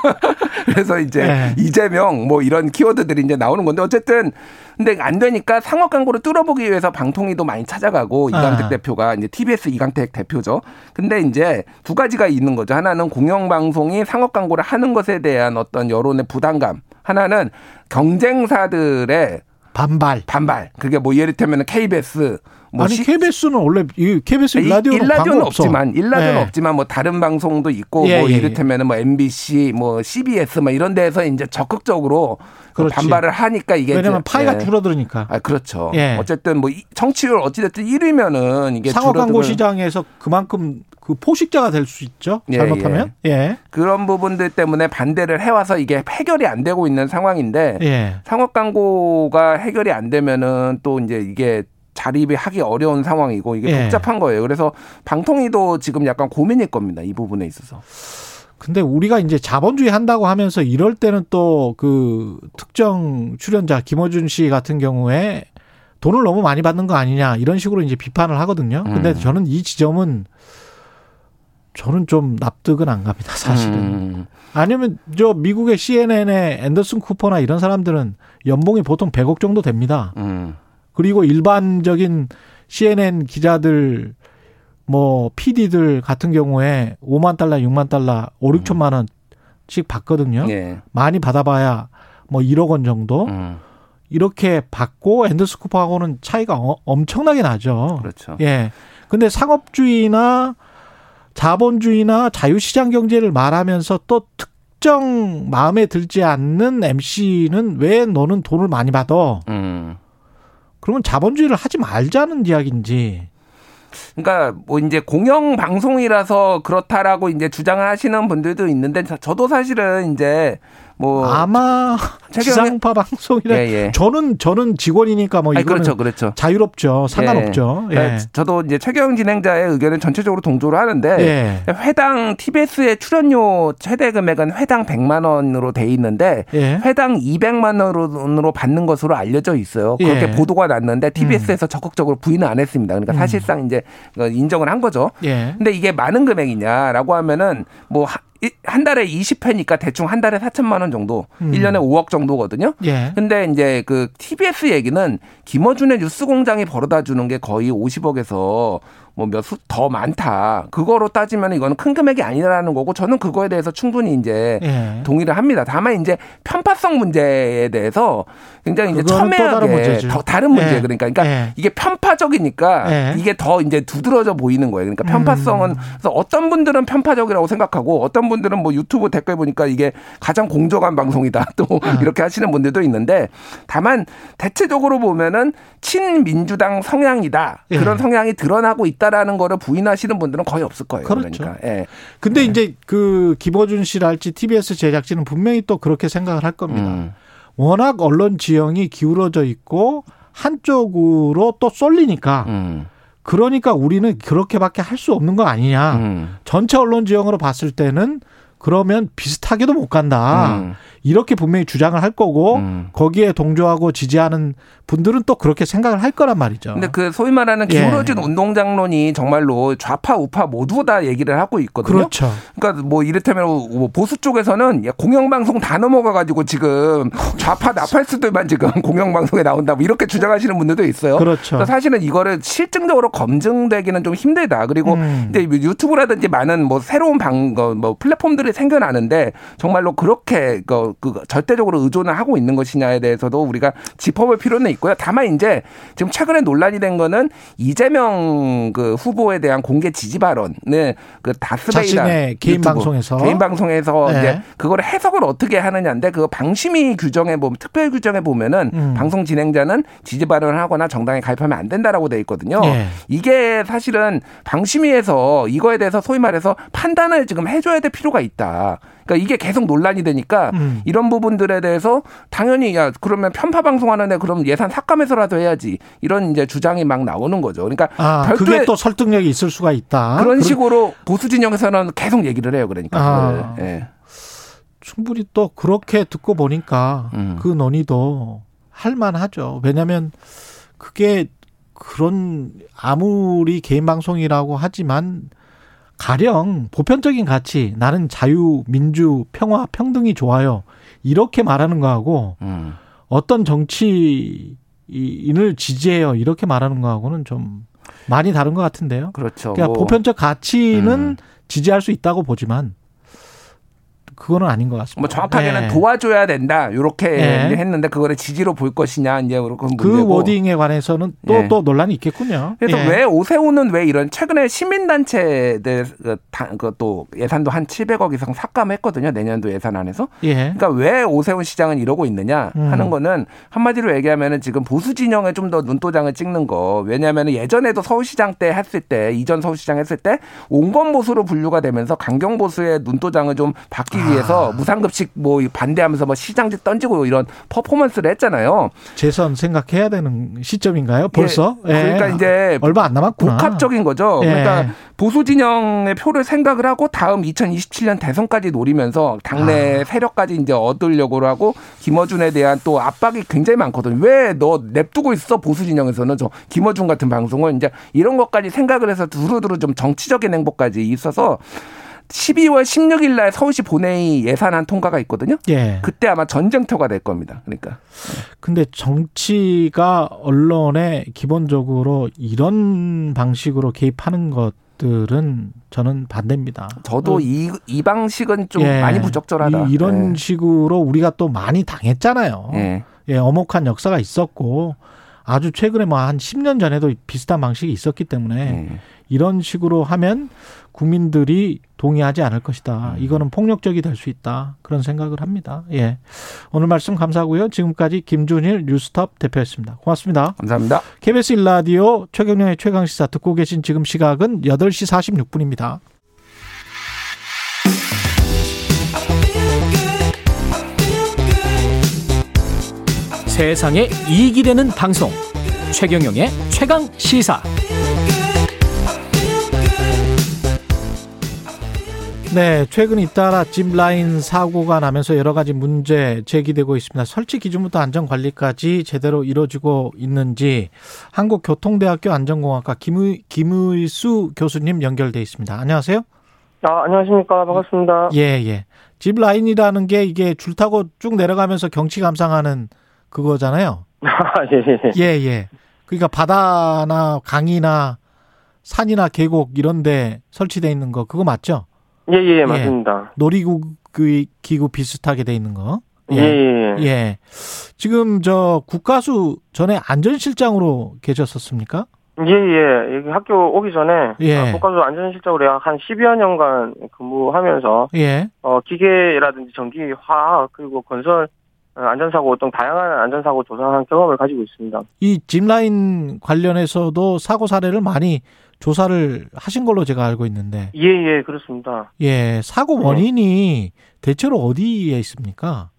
[laughs] 그래서 이제 예. 이재명 뭐 이런 키워드들이 이제 나오는 건데 어쨌든 근데 안 되니까 상업 광고를 뚫어보기 위해서 방통위도 많이 찾아가고 이강택 아. 대표가 이제 TBS 이강택 대표죠. 근데 이제 두 가지가 있는 거죠. 하나는 공영방송이 상업 광고를 하는 것에 대한 어떤 여론의 부담감. 하나는 경쟁사들의 반발. 반발. 그게 뭐 예를 들면 KBS 뭐 아니 시- KBS는 원래 이 KBS 일라디오는 일라디오는 광고 없어. 없지만 일라디오는 예. 없지만 뭐 다른 방송도 있고 예, 뭐 예, 예. 이를테면은 뭐 MBC 뭐 CBS 뭐 이런 데서 이제 적극적으로 그. 반발을 하니까 이게 왜냐면 파이가 예. 줄어들으니까. 아 그렇죠. 예. 어쨌든 뭐 이- 청취율 어찌 됐든 1위면은 이게 상업 광고 시장에서 그만큼 그 포식자가 될 수 있죠. 예, 잘못하면. 예. 그런 부분들 때문에 반대를 해 와서 이게 해결이 안 되고 있는 상황인데 예. 상업 광고가 해결이 안 되면은 또 이제 이게 자립이 하기 어려운 상황이고 이게 예. 복잡한 거예요. 그래서 방통위도 지금 약간 고민일 겁니다. 이 부분에 있어서. 근데 우리가 이제 자본주의 한다고 하면서 이럴 때는 또 그 특정 출연자 김어준 씨 같은 경우에 돈을 너무 많이 받는 거 아니냐 이런 식으로 이제 비판을 하거든요. 근데 음. 저는 이 지점은 저는 좀 납득은 안 갑니다, 사실은. 음. 아니면 저 미국의 CNN의 앤더슨 쿠퍼나 이런 사람들은 연봉이 보통 100억 정도 됩니다. 음. 그리고 일반적인 CNN 기자들 뭐 PD들 같은 경우에 5만 달러, 6만 달러, 5, 6천만 원씩 받거든요. 예. 많이 받아봐야 뭐 1억 원 정도 음. 이렇게 받고 앤더스 쿠퍼하고는 차이가 어- 엄청나게 나죠. 그렇죠. 예. 근데 상업주의나 자본주의나 자유시장 경제를 말하면서 또 특정 마음에 들지 않는 MC는 왜 너는 돈을 많이 받아? 음. 그러면 자본주의를 하지 말자는 이야기인지. 그러니까 뭐 이제 공영 방송이라서 그렇다라고 이제 주장하시는 분들도 있는데 저- 저도 사실은 이제 뭐 아마 최경영- 지상파 방송이라 예, 예. 저는 저는 직원이니까 뭐 이거는 그렇죠, 그렇죠. 자유롭죠. 상관없죠. 예. 그러니까 저도 이제 최경 진행자의 의견을 전체적으로 동조를 하는데 예. 회당 TBS의 출연료 최대 금액은 회당 100만 원으로 돼 있는데 예. 회당 200만 원으로 받는 것으로 알려져 있어요. 그렇게 예. 보도가 났는데 TBS에서 적극적으로 부인을 안 했습니다. 그러니까 음. 사실상 이제 인정을 한 거죠. 예. 근데 이게 많은 금액이냐라고 하면은 뭐 한 달에 20회니까 대충 한 달에 4천만 원 정도, 음. 일 1년에 5억 정도거든요. 예. 근데 이제 그 TBS 얘기는 김어준의 뉴스 공장이 벌어다 주는 게 거의 50억에서 뭐몇수더 많다. 그거로 따지면 이거는 큰 금액이 아니라는 거고 저는 그거에 대해서 충분히 이제 예. 동의를 합니다. 다만 이제 편파성 문제에 대해서 굉장히 이제 첨예하게. 더 다른 문제 예. 그러니까 그러니까 예. 이게 편파적이니까 예. 이게 더 이제 두드러져 보이는 거예요. 그러니까 편파성은 음. 그래서 어떤 분들은 편파적이라고 생각하고 어떤 분들은 뭐 유튜브 댓글 보니까 이게 가장 공정한 방송이다 [laughs] 또 아. 이렇게 하시는 분들도 있는데 다만 대체적으로 보면은 친민주당 성향이다 예. 그런 성향이 드러나고 있다 라는 거를 부인하시는 분들은 거의 없을 거예요. 그렇죠. 그러니까 예. 근데 이제 그 김어준 씨랄지 TBS 제작진은 분명히 또 그렇게 생각을 할 겁니다. 음. 워낙 언론 지형이 기울어져 있고 한쪽으로 또 쏠리니까 음. 그러니까 우리는 그렇게밖에 할 수 없는 거 아니냐. 음. 전체 언론 지형으로 봤을 때는 그러면 비슷하게도 못 간다. 음. 이렇게 분명히 주장을 할 거고 음. 거기에 동조하고 지지하는 분들은 또 그렇게 생각을 할 거란 말이죠. 근데 그 소위 말하는 예. 기울어진 운동장론이 정말로 좌파 우파 모두 다 얘기를 하고 있거든요. 그렇죠. 그러니까 뭐 이를테면 뭐 보수 쪽에서는 야, 공영방송 다 넘어가 가지고 지금 좌파 나팔수들만 지금 [laughs] 공영방송에 나온다 뭐 이렇게 주장하시는 분들도 있어요. 그렇죠. 그러니까 사실은 이거를 실증적으로 검증되기는 좀 힘들다. 그리고 음. 이제 유튜브라든지 많은 뭐 새로운 방, 거, 뭐 플랫폼들이 생겨나는데 정말로 그렇게 그, 그 절대적으로 의존을 하고 있는 것이냐에 대해서도 우리가 짚어볼 필요는 있고요. 다만 이제 지금 최근에 논란이 된 거는 이재명 그 후보에 대한 공개 지지 발언을 그 다스베이다 자신의 개인 방송에서. 개인 방송에서 네. 이제 그거를 해석을 어떻게 하느냐인데 그 방심위 규정에 보면 특별 규정에 보면은 음. 방송 진행자는 지지 발언을 하거나 정당에 가입하면 안 된다라고 돼 있거든요. 예. 이게 사실은 방심위에서 이거에 대해서 소위 말해서 판단을 지금 해줘야 될 필요가 있다. 그러니까 이게 계속 논란이 되니까 음. 이런 부분들에 대해서 당연히 야 그러면 편파 방송하는데 그럼 예산 삭감해서라도 해야지 이런 이제 주장이 막 나오는 거죠. 그러니까 아, 그게 또 설득력이 있을 수가 있다. 그런 식으로 보수 진영에서는 계속 얘기를 해요. 그러니까 아. 예. 충분히 또 그렇게 듣고 보니까 음. 그 논의도 할 만하죠. 왜냐하면 그게 그런 아무리 개인 방송이라고 하지만 가령 보편적인 가치 나는 자유, 민주, 평화, 평등이 좋아요. 이렇게 말하는 거하고 음. 어떤 정치인을 지지해요. 이렇게 말하는 거하고는 좀 많이 다른 것 같은데요. 그렇죠. 그러니까 뭐 보편적 가치는 음. 지지할 수 있다고 보지만 그거는 아닌 것 같습니다. 뭐 정확하게는 네. 도와줘야 된다 이렇게 네. 했는데 그거를 지지로 볼 것이냐 이제 그런 그 문제고. 워딩에 관해서는 또 예. 또 논란이 있겠군요. 그래서 예. 왜 오세훈은 왜 이런 최근에 시민단체들 그 다- 그또 예산도 한 700억 이상 삭감했거든요 내년도 예산안에서. 예. 그러니까 왜 오세훈 시장은 이러고 있느냐 음. 하는 거는 한마디로 얘기하면은 지금 보수 진영에 좀 더 눈도장을 찍는 거. 왜냐하면 예전에도 서울시장 때 했을 때 이전 서울시장 했을 때 온건 보수로 분류가 되면서 강경 보수의 눈도장을 좀 받기 아. 위해서 무상급식 뭐 반대하면서 뭐 시장지 던지고 이런 퍼포먼스를 했잖아요. 재선 생각해야 되는 시점인가요? 벌써? 예, 그러니까 이제 얼마 안 남았구나. 복합적인 거죠. 예. 그러니까 보수 진영의 표를 생각을 하고 다음 2027년 대선까지 노리면서 당내 아. 세력까지 이제 얻으려고 하고 김어준에 대한 또 압박이 굉장히 많거든. 왜너 냅두고 있어 보수 진영에서는 저 김어준 같은 방송은 이제 이런 것까지 생각을 해서 두루두루 좀 정치적인 행보까지 있어서 12월 16일 날 서울시 본회의 예산안 통과가 있거든요. 예. 그때 아마 전쟁터가 될 겁니다. 그러니까 근데 정치가 언론에 기본적으로 이런 방식으로 개입하는 것 들은 저는 반대입니다. 저도 어, 이, 이 방식은 좀 예. 많이 부적절하다. 이, 이런 예. 식으로 우리가 또 많이 당했잖아요. 예. 예, 어목한 역사가 있었고 아주 최근에 뭐 한 10년 전에도 비슷한 방식이 있었기 때문에 예. 이런 식으로 하면 국민들이 동의하지 않을 것이다. 음. 이거는 폭력적이 될 수 있다. 그런 생각을 합니다. 예. 오늘 말씀 감사하고요. 지금까지 김준일 뉴스톱 대표였습니다. 고맙습니다. 감사합니다. KBS 일라디오 최경영의 최강시사 듣고 계신 지금 시각은 8시 46분입니다. 세상에 이익이 되는 방송 최경영의 최강 시사 네, 최근 잇따라 짚라인 사고가 나면서 여러 가지 문제 제기되고 있습니다. 설치 기준부터 안전 관리까지 제대로 이루어지고 있는지 한국교통대학교 안전공학과 김의, 김의수 교수님 연결돼 있습니다. 안녕하세요. 아, 안녕하십니까. 반갑습니다. 예, 예. 집 라인이라는 게 이게 줄 타고 쭉 내려가면서 경치 감상하는 그거잖아요. [laughs] 아, 예, 예. 예, 예. 그러니까 바다나 강이나 산이나 계곡 이런 데 설치돼 있는 거 그거 맞죠? 예, 예, 맞습니다. 놀이기구 기구 비슷하게 돼 있는 거. 예, 예. 예. 지금 저 국가수 전에 안전실장으로 계셨었습니까? 예, 예. 여기 학교 오기 전에 예. 아, 국가수 안전실장으로 약 한 10여 년간 근무하면서 예. 어, 기계라든지 전기, 화학 그리고 건설 어, 안전사고 등 다양한 안전사고 조사한 경험을 가지고 있습니다. 이 짚라인 관련해서도 사고 사례를 많이 조사를 하신 걸로 제가 알고 있는데. 예, 예, 그렇습니다. 예, 사고 원인이 대체로 어디에 있습니까?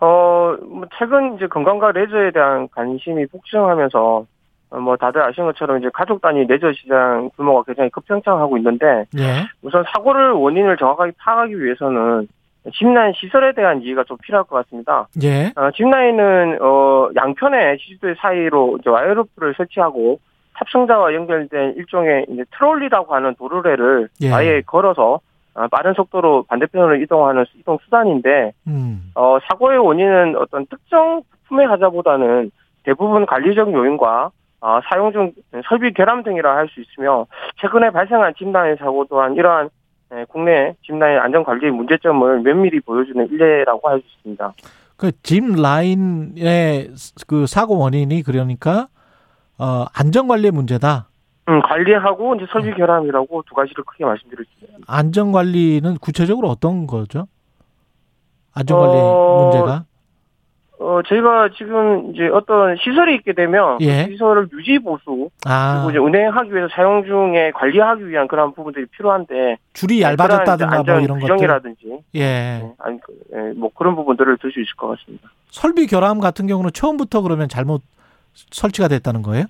어, 뭐 최근 이제 건강과 레저에 대한 관심이 폭증하면서 어, 뭐 다들 아시는 것처럼 이제 가족 단위 레저 시장 규모가 굉장히 급성장하고 있는데 예. 우선 사고를 원인을 정확하게 파악하기 위해서는 집라인 시설에 대한 이해가 좀 필요할 것 같습니다. 예. 어, 집라인은 어, 양편의 시주대 사이로 이제 와이어로프를 설치하고 탑승자와 연결된 일종의 이제 트롤리라고 하는 도르래를 예. 아예 걸어서 어, 빠른 속도로 반대편으로 이동하는 이동 수단인데 음. 어, 사고의 원인은 어떤 특정 부품의 하자보다는 대부분 관리적 요인과 어, 사용 중 설비 결함 등이라 할 수 있으며 최근에 발생한 집라인 사고 또한 이러한 예, 국내 집 라인 안전 관리의 문제점을 면밀히 보여주는 일례라고 할 수 있습니다. 그집 라인의 그 사고 원인이 그러니까 어 안전 관리의 문제다. 음, 관리하고 이제 설비 결함이라고 두 가지를 크게 말씀드릴게요. 안전 관리는 구체적으로 어떤 거죠? 안전 관리 어, 문제가? 어, 저희가 지금 이제 어떤 시설이 있게 되면 예. 그 시설을 유지 보수 아, 그리고 이제 운행하기 위해서 사용 중에 관리하기 위한 그런 부분들이 필요한데 줄이 이제 얇아졌다든가 뭐 이런 것들. 규정이라든지 예. 예, 아니, 그, 예, 뭐 그런 부분들을 들 수 있을 것 같습니다. 설비 결함 같은 경우는 처음부터 그러면 잘못 설치가 됐다는 거예요?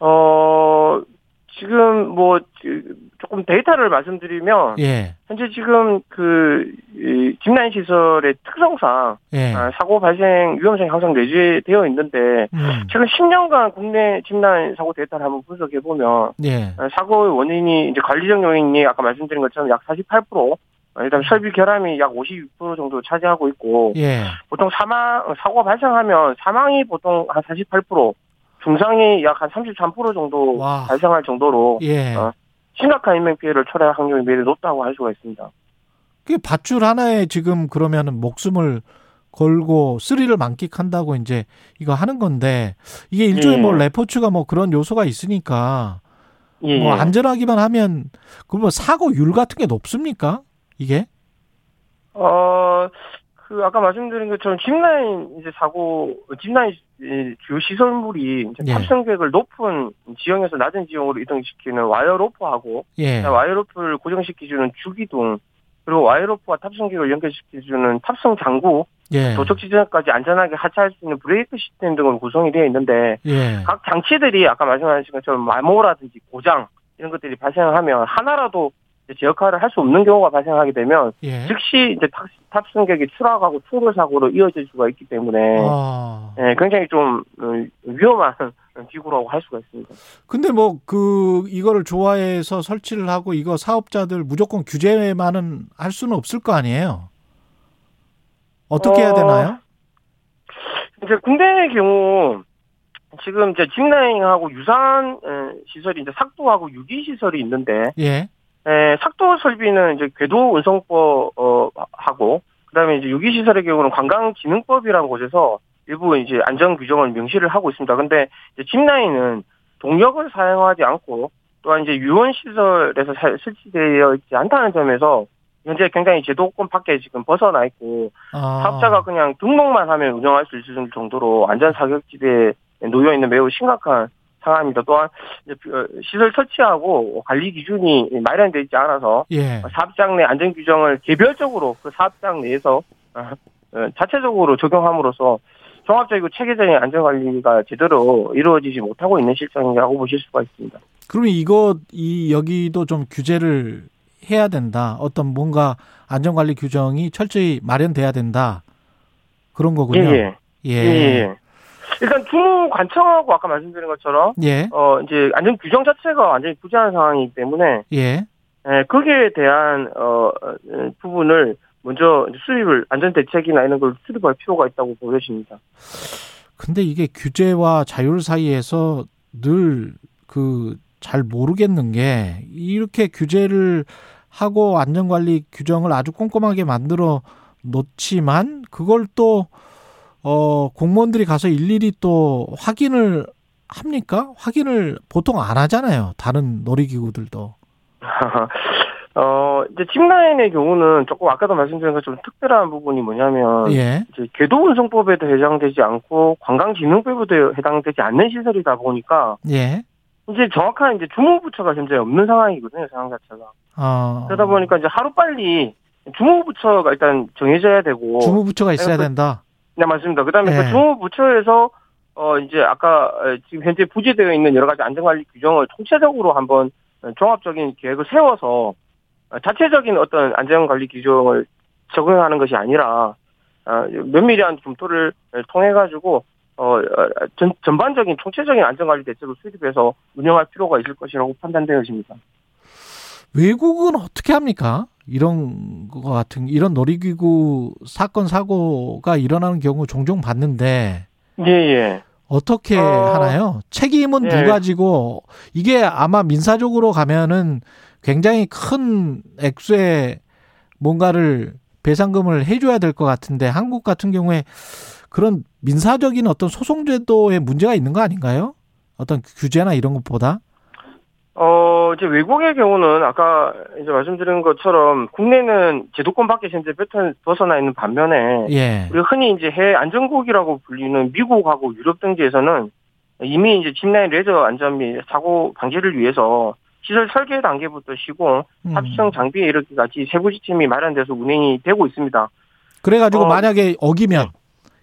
어, 지금 뭐 그, 조금 데이터를 말씀드리면 예. 현재 지금 그 이, 집라인 시설의 특성상 예. 아, 사고 발생 위험성이 항상 내재되어 있는데 음. 최근 10년간 국내 집라인 사고 데이터를 한번 분석해 보면 예. 어, 사고의 원인이 이제 관리적 요인이 아까 말씀드린 것처럼 약 48%, 어, 일단 설비 결함이 약56% 정도 차지하고 있고 예. 보통 사망 어, 사고가 발생하면 사망이 보통 한 48%, 중상이 약 한 33% 정도 와. 발생할 정도로 예. 어, 심각한 인명 피해를 초래할 확률이 매우 높다고 할 수가 있습니다. 그 밧줄 하나에 지금 그러면은 목숨을 걸고 스릴을 만끽한다고 이제 이거 하는 건데 이게 일종의 예. 뭐 레포츠가 뭐 그런 요소가 있으니까 예. 뭐 안전하기만 하면 그뭐 사고율 같은 게 높습니까? 이게? 어, 그 아까 말씀드린 것처럼 짚라인 이제 사고 짚라인 이 주요 시설물이 이제 예. 탑승 객을 높은 지형에서 낮은 지형으로 이동시키는 와이어 로프하고 예. 와이어 로프를 고정시켜주는 주기둥 그리고 와이어 로프와 탑승객을 연결시켜주는 탑승 장구 예. 도착 지점까지 안전하게 하차할 수 있는 브레이크 시스템 등으로 구성이 되어 있는데 예. 각 장치들이 아까 말씀하신 것처럼 마모라든지 고장 이런 것들이 발생하면 하나라도 이 제제 역할을 할 수 없는 경우가 발생하게 되면 예. 즉시 이제 탑, 탑승객이 추락하고 충돌 사고로 이어질 수가 있기 때문에 아. 예, 굉장히 좀 어, 위험한 [laughs] 기구라고 할 수가 있습니다. 근데 뭐 그 이거를 좋아해서 설치를 하고 이거 사업자들 무조건 규제만은 할 수는 없을 거 아니에요. 어떻게 해야 어, 되나요? 이제 국내의 경우 지금 이제 짚라인하고 유사한 에, 시설이 이제 삭도하고 유기 시설이 있는데 예. 에, 삭도 설비는 이제 궤도 운송법 어, 하고 그다음에 이제 유기 시설의 경우는 관광진흥법이라는 곳에서 일부 이제 안전 규정을 명시를 하고 있습니다. 근데 이제 짚라인은 동력을 사용하지 않고 또한 이제 유원 시설에서 사- 설치되어 있지 않다는 점에서 현재 굉장히 제도권 밖에 지금 벗어나 있고 아. 사업자가 그냥 등록만 하면 운영할 수 있을 정도로 안전 사격지대에 놓여 있는 매우 심각한 상황입니다. 또한 어, 시설 설치하고 관리 기준이 마련되어 있지 않아서 예. 사업장 내 안전 규정을 개별적으로 그 사업장 내에서 어, 어, 자체적으로 적용함으로써 종합적이고 체계적인 안전 관리가 제대로 이루어지지 못하고 있는 실정이라고 보실 수가 있습니다. 그러면 이거 이 여기도 좀 규제를 해야 된다. 어떤 뭔가 안전관리 규정이 철저히 마련돼야 된다. 그런 거군요. 예, 예. 예. 예, 예. 일단 주무 관청하고 아까 말씀드린 것처럼 예. 어 이제 안전 규정 자체가 완전히 부재한 상황이기 때문에 예. 예, 거기에 대한 어 어, 부분을 먼저 수립을 안전 대책이나 이런 걸 수립할 필요가 있다고 보여집니다. 근데 이게 규제와 자율 사이에서 늘 그 잘 모르겠는 게 이렇게 규제를 하고 안전관리 규정을 아주 꼼꼼하게 만들어 놓지만 그걸 또 어, 공무원들이 가서 일일이 또 확인을 합니까? 확인을 보통 안 하잖아요. 다른 놀이기구들도. [laughs] 어, 이제 칩라인의 경우는 조금 아까도 말씀드린 것처럼 특별한 부분이 뭐냐면 예. 이제 궤도 운송법에도 해당되지 않고 관광진흥법에도 해당되지 않는 시설이다 보니까 예. 이제 정확한 이제 주무부처가 현재 없는 상황이거든요, 상황 자체가. 어. 그러다 보니까 이제 하루 빨리 주무부처가 일단 정해져야 되고. 주무부처가 있어야 그- 된다. 네, 맞습니다. 그 다음에 예. 그 주무부처에서 어, 이제 아까 어, 지금 현재 부재되어 있는 여러 가지 안전관리 규정을 통체적으로 한번 어, 종합적인 계획을 세워서 어, 자체적인 어떤 안전관리 규정을 적용하는 것이 아니라 어, 면밀한 검토를 통해 가지고 어, 어, 전, 전반적인 총체적인 안전관리 대책을 수립해서 운영할 필요가 있을 것이라고 판단되어집니다. 외국은 어떻게 합니까? 이런 거 같은 이런 놀이기구 사건 사고가 일어나는 경우 종종 봤는데 예, 예. 어떻게 어, 하나요? 책임은 예. 누가 지고 이게 아마 민사적으로 가면은 굉장히 큰 액수의 뭔가를 배상금을 해줘야 될 것 같은데 한국 같은 경우에 그런 민사적인 어떤 소송제도에 문제가 있는 거 아닌가요? 어떤 규제나 이런 것보다 어, 이제 외국의 경우는 아까 이제 말씀드린 것처럼 국내는 제도권 밖에 현재 벗어나 있는 반면에 예. 우리가 흔히 이제 해외 안전국이라고 불리는 미국하고 유럽 등지에서는 이미 이제 짚라인 레저 안전 및 사고 방지를 위해서 시설 설계 단계부터 시공, 음. 합성 장비에 이르기까지 세부 지침이 마련돼서 운행이 되고 있습니다. 그래가지고 어, 만약에 어기면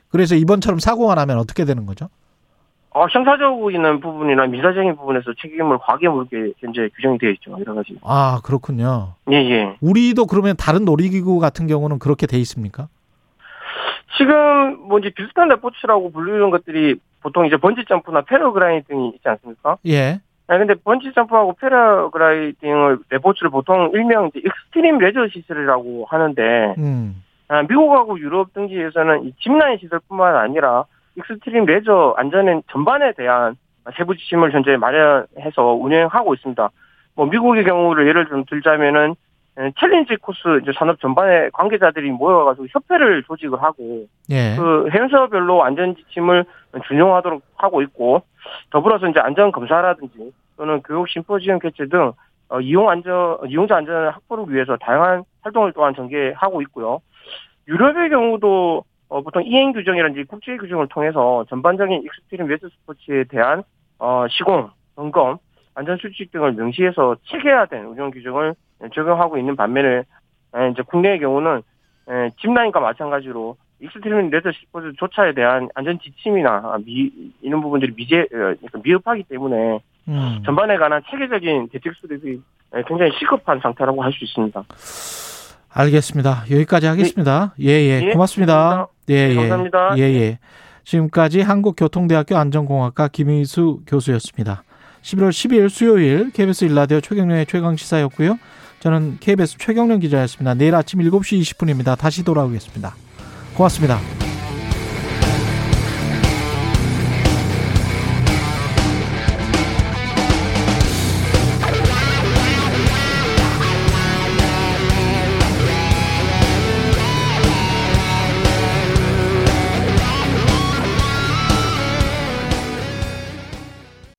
그래서 이번처럼 사고가 나면 어떻게 되는 거죠? 어, 형사적인 부분이나 민사적인 부분에서 책임을 과하게 물게 현재 규정이 되어 있죠. 여러 가지. 아 그렇군요. 예, 예. 우리도 그러면 다른 놀이기구 같은 경우는 그렇게 돼 있습니까? 지금 뭐 이제 비슷한 레포츠라고 불리는 것들이 보통 이제 번지 점프나 패러글라이딩이 있지 않습니까? 예. 아 근데 번지 점프하고 패러글라이딩을 레포츠를 보통 일명 이제 익스트림 레저 시설이라고 하는데 음. 아, 미국하고 유럽 등지에서는 이 짚라인 시설뿐만 아니라 익스트림 레저 안전엔 전반에 대한 세부 지침을 현재 마련해서 운영하고 있습니다. 뭐 미국의 경우를 예를 좀 들자면은 에, 챌린지 코스 이제 산업 전반의 관계자들이 모여가지고 협회를 조직을 하고 예. 그 행사별로 안전 지침을 준용하도록 하고 있고 더불어서 이제 안전 검사라든지 또는 교육 심포지엄 개최 등 어, 이용 안전 이용자 안전 확보를 위해서 다양한 활동을 또한 전개하고 있고요. 유럽의 경우도 어, 보통 이행 규정이라든지 국제 규정을 통해서 전반적인 익스트림 웨스 스포츠에 대한 어, 시공, 점검, 안전 수칙 등을 명시해서 체계화된 운영 규정을 적용하고 있는 반면에 에, 이제 국내의 경우는 에, 짚라인과 마찬가지로 익스트림 레저 스포츠 조차에 대한 안전 지침이나 미, 이런 부분들이 미제 어, 그러니까 미흡하기 때문에 음. 전반에 관한 체계적인 대책 수립이 에, 굉장히 시급한 상태라고 할 수 있습니다. 알겠습니다. 여기까지 하겠습니다. 예, 예. 예, 고맙습니다. 예, 네, 예. 감사합니다. 예, 예. 지금까지 한국교통대학교 안전공학과 김희수 교수였습니다. 11월 12일 수요일 KBS 일라디오 최경영의 최강시사였고요. 저는 KBS 최경련 기자였습니다. 내일 아침 7시 20분입니다. 다시 돌아오겠습니다. 고맙습니다.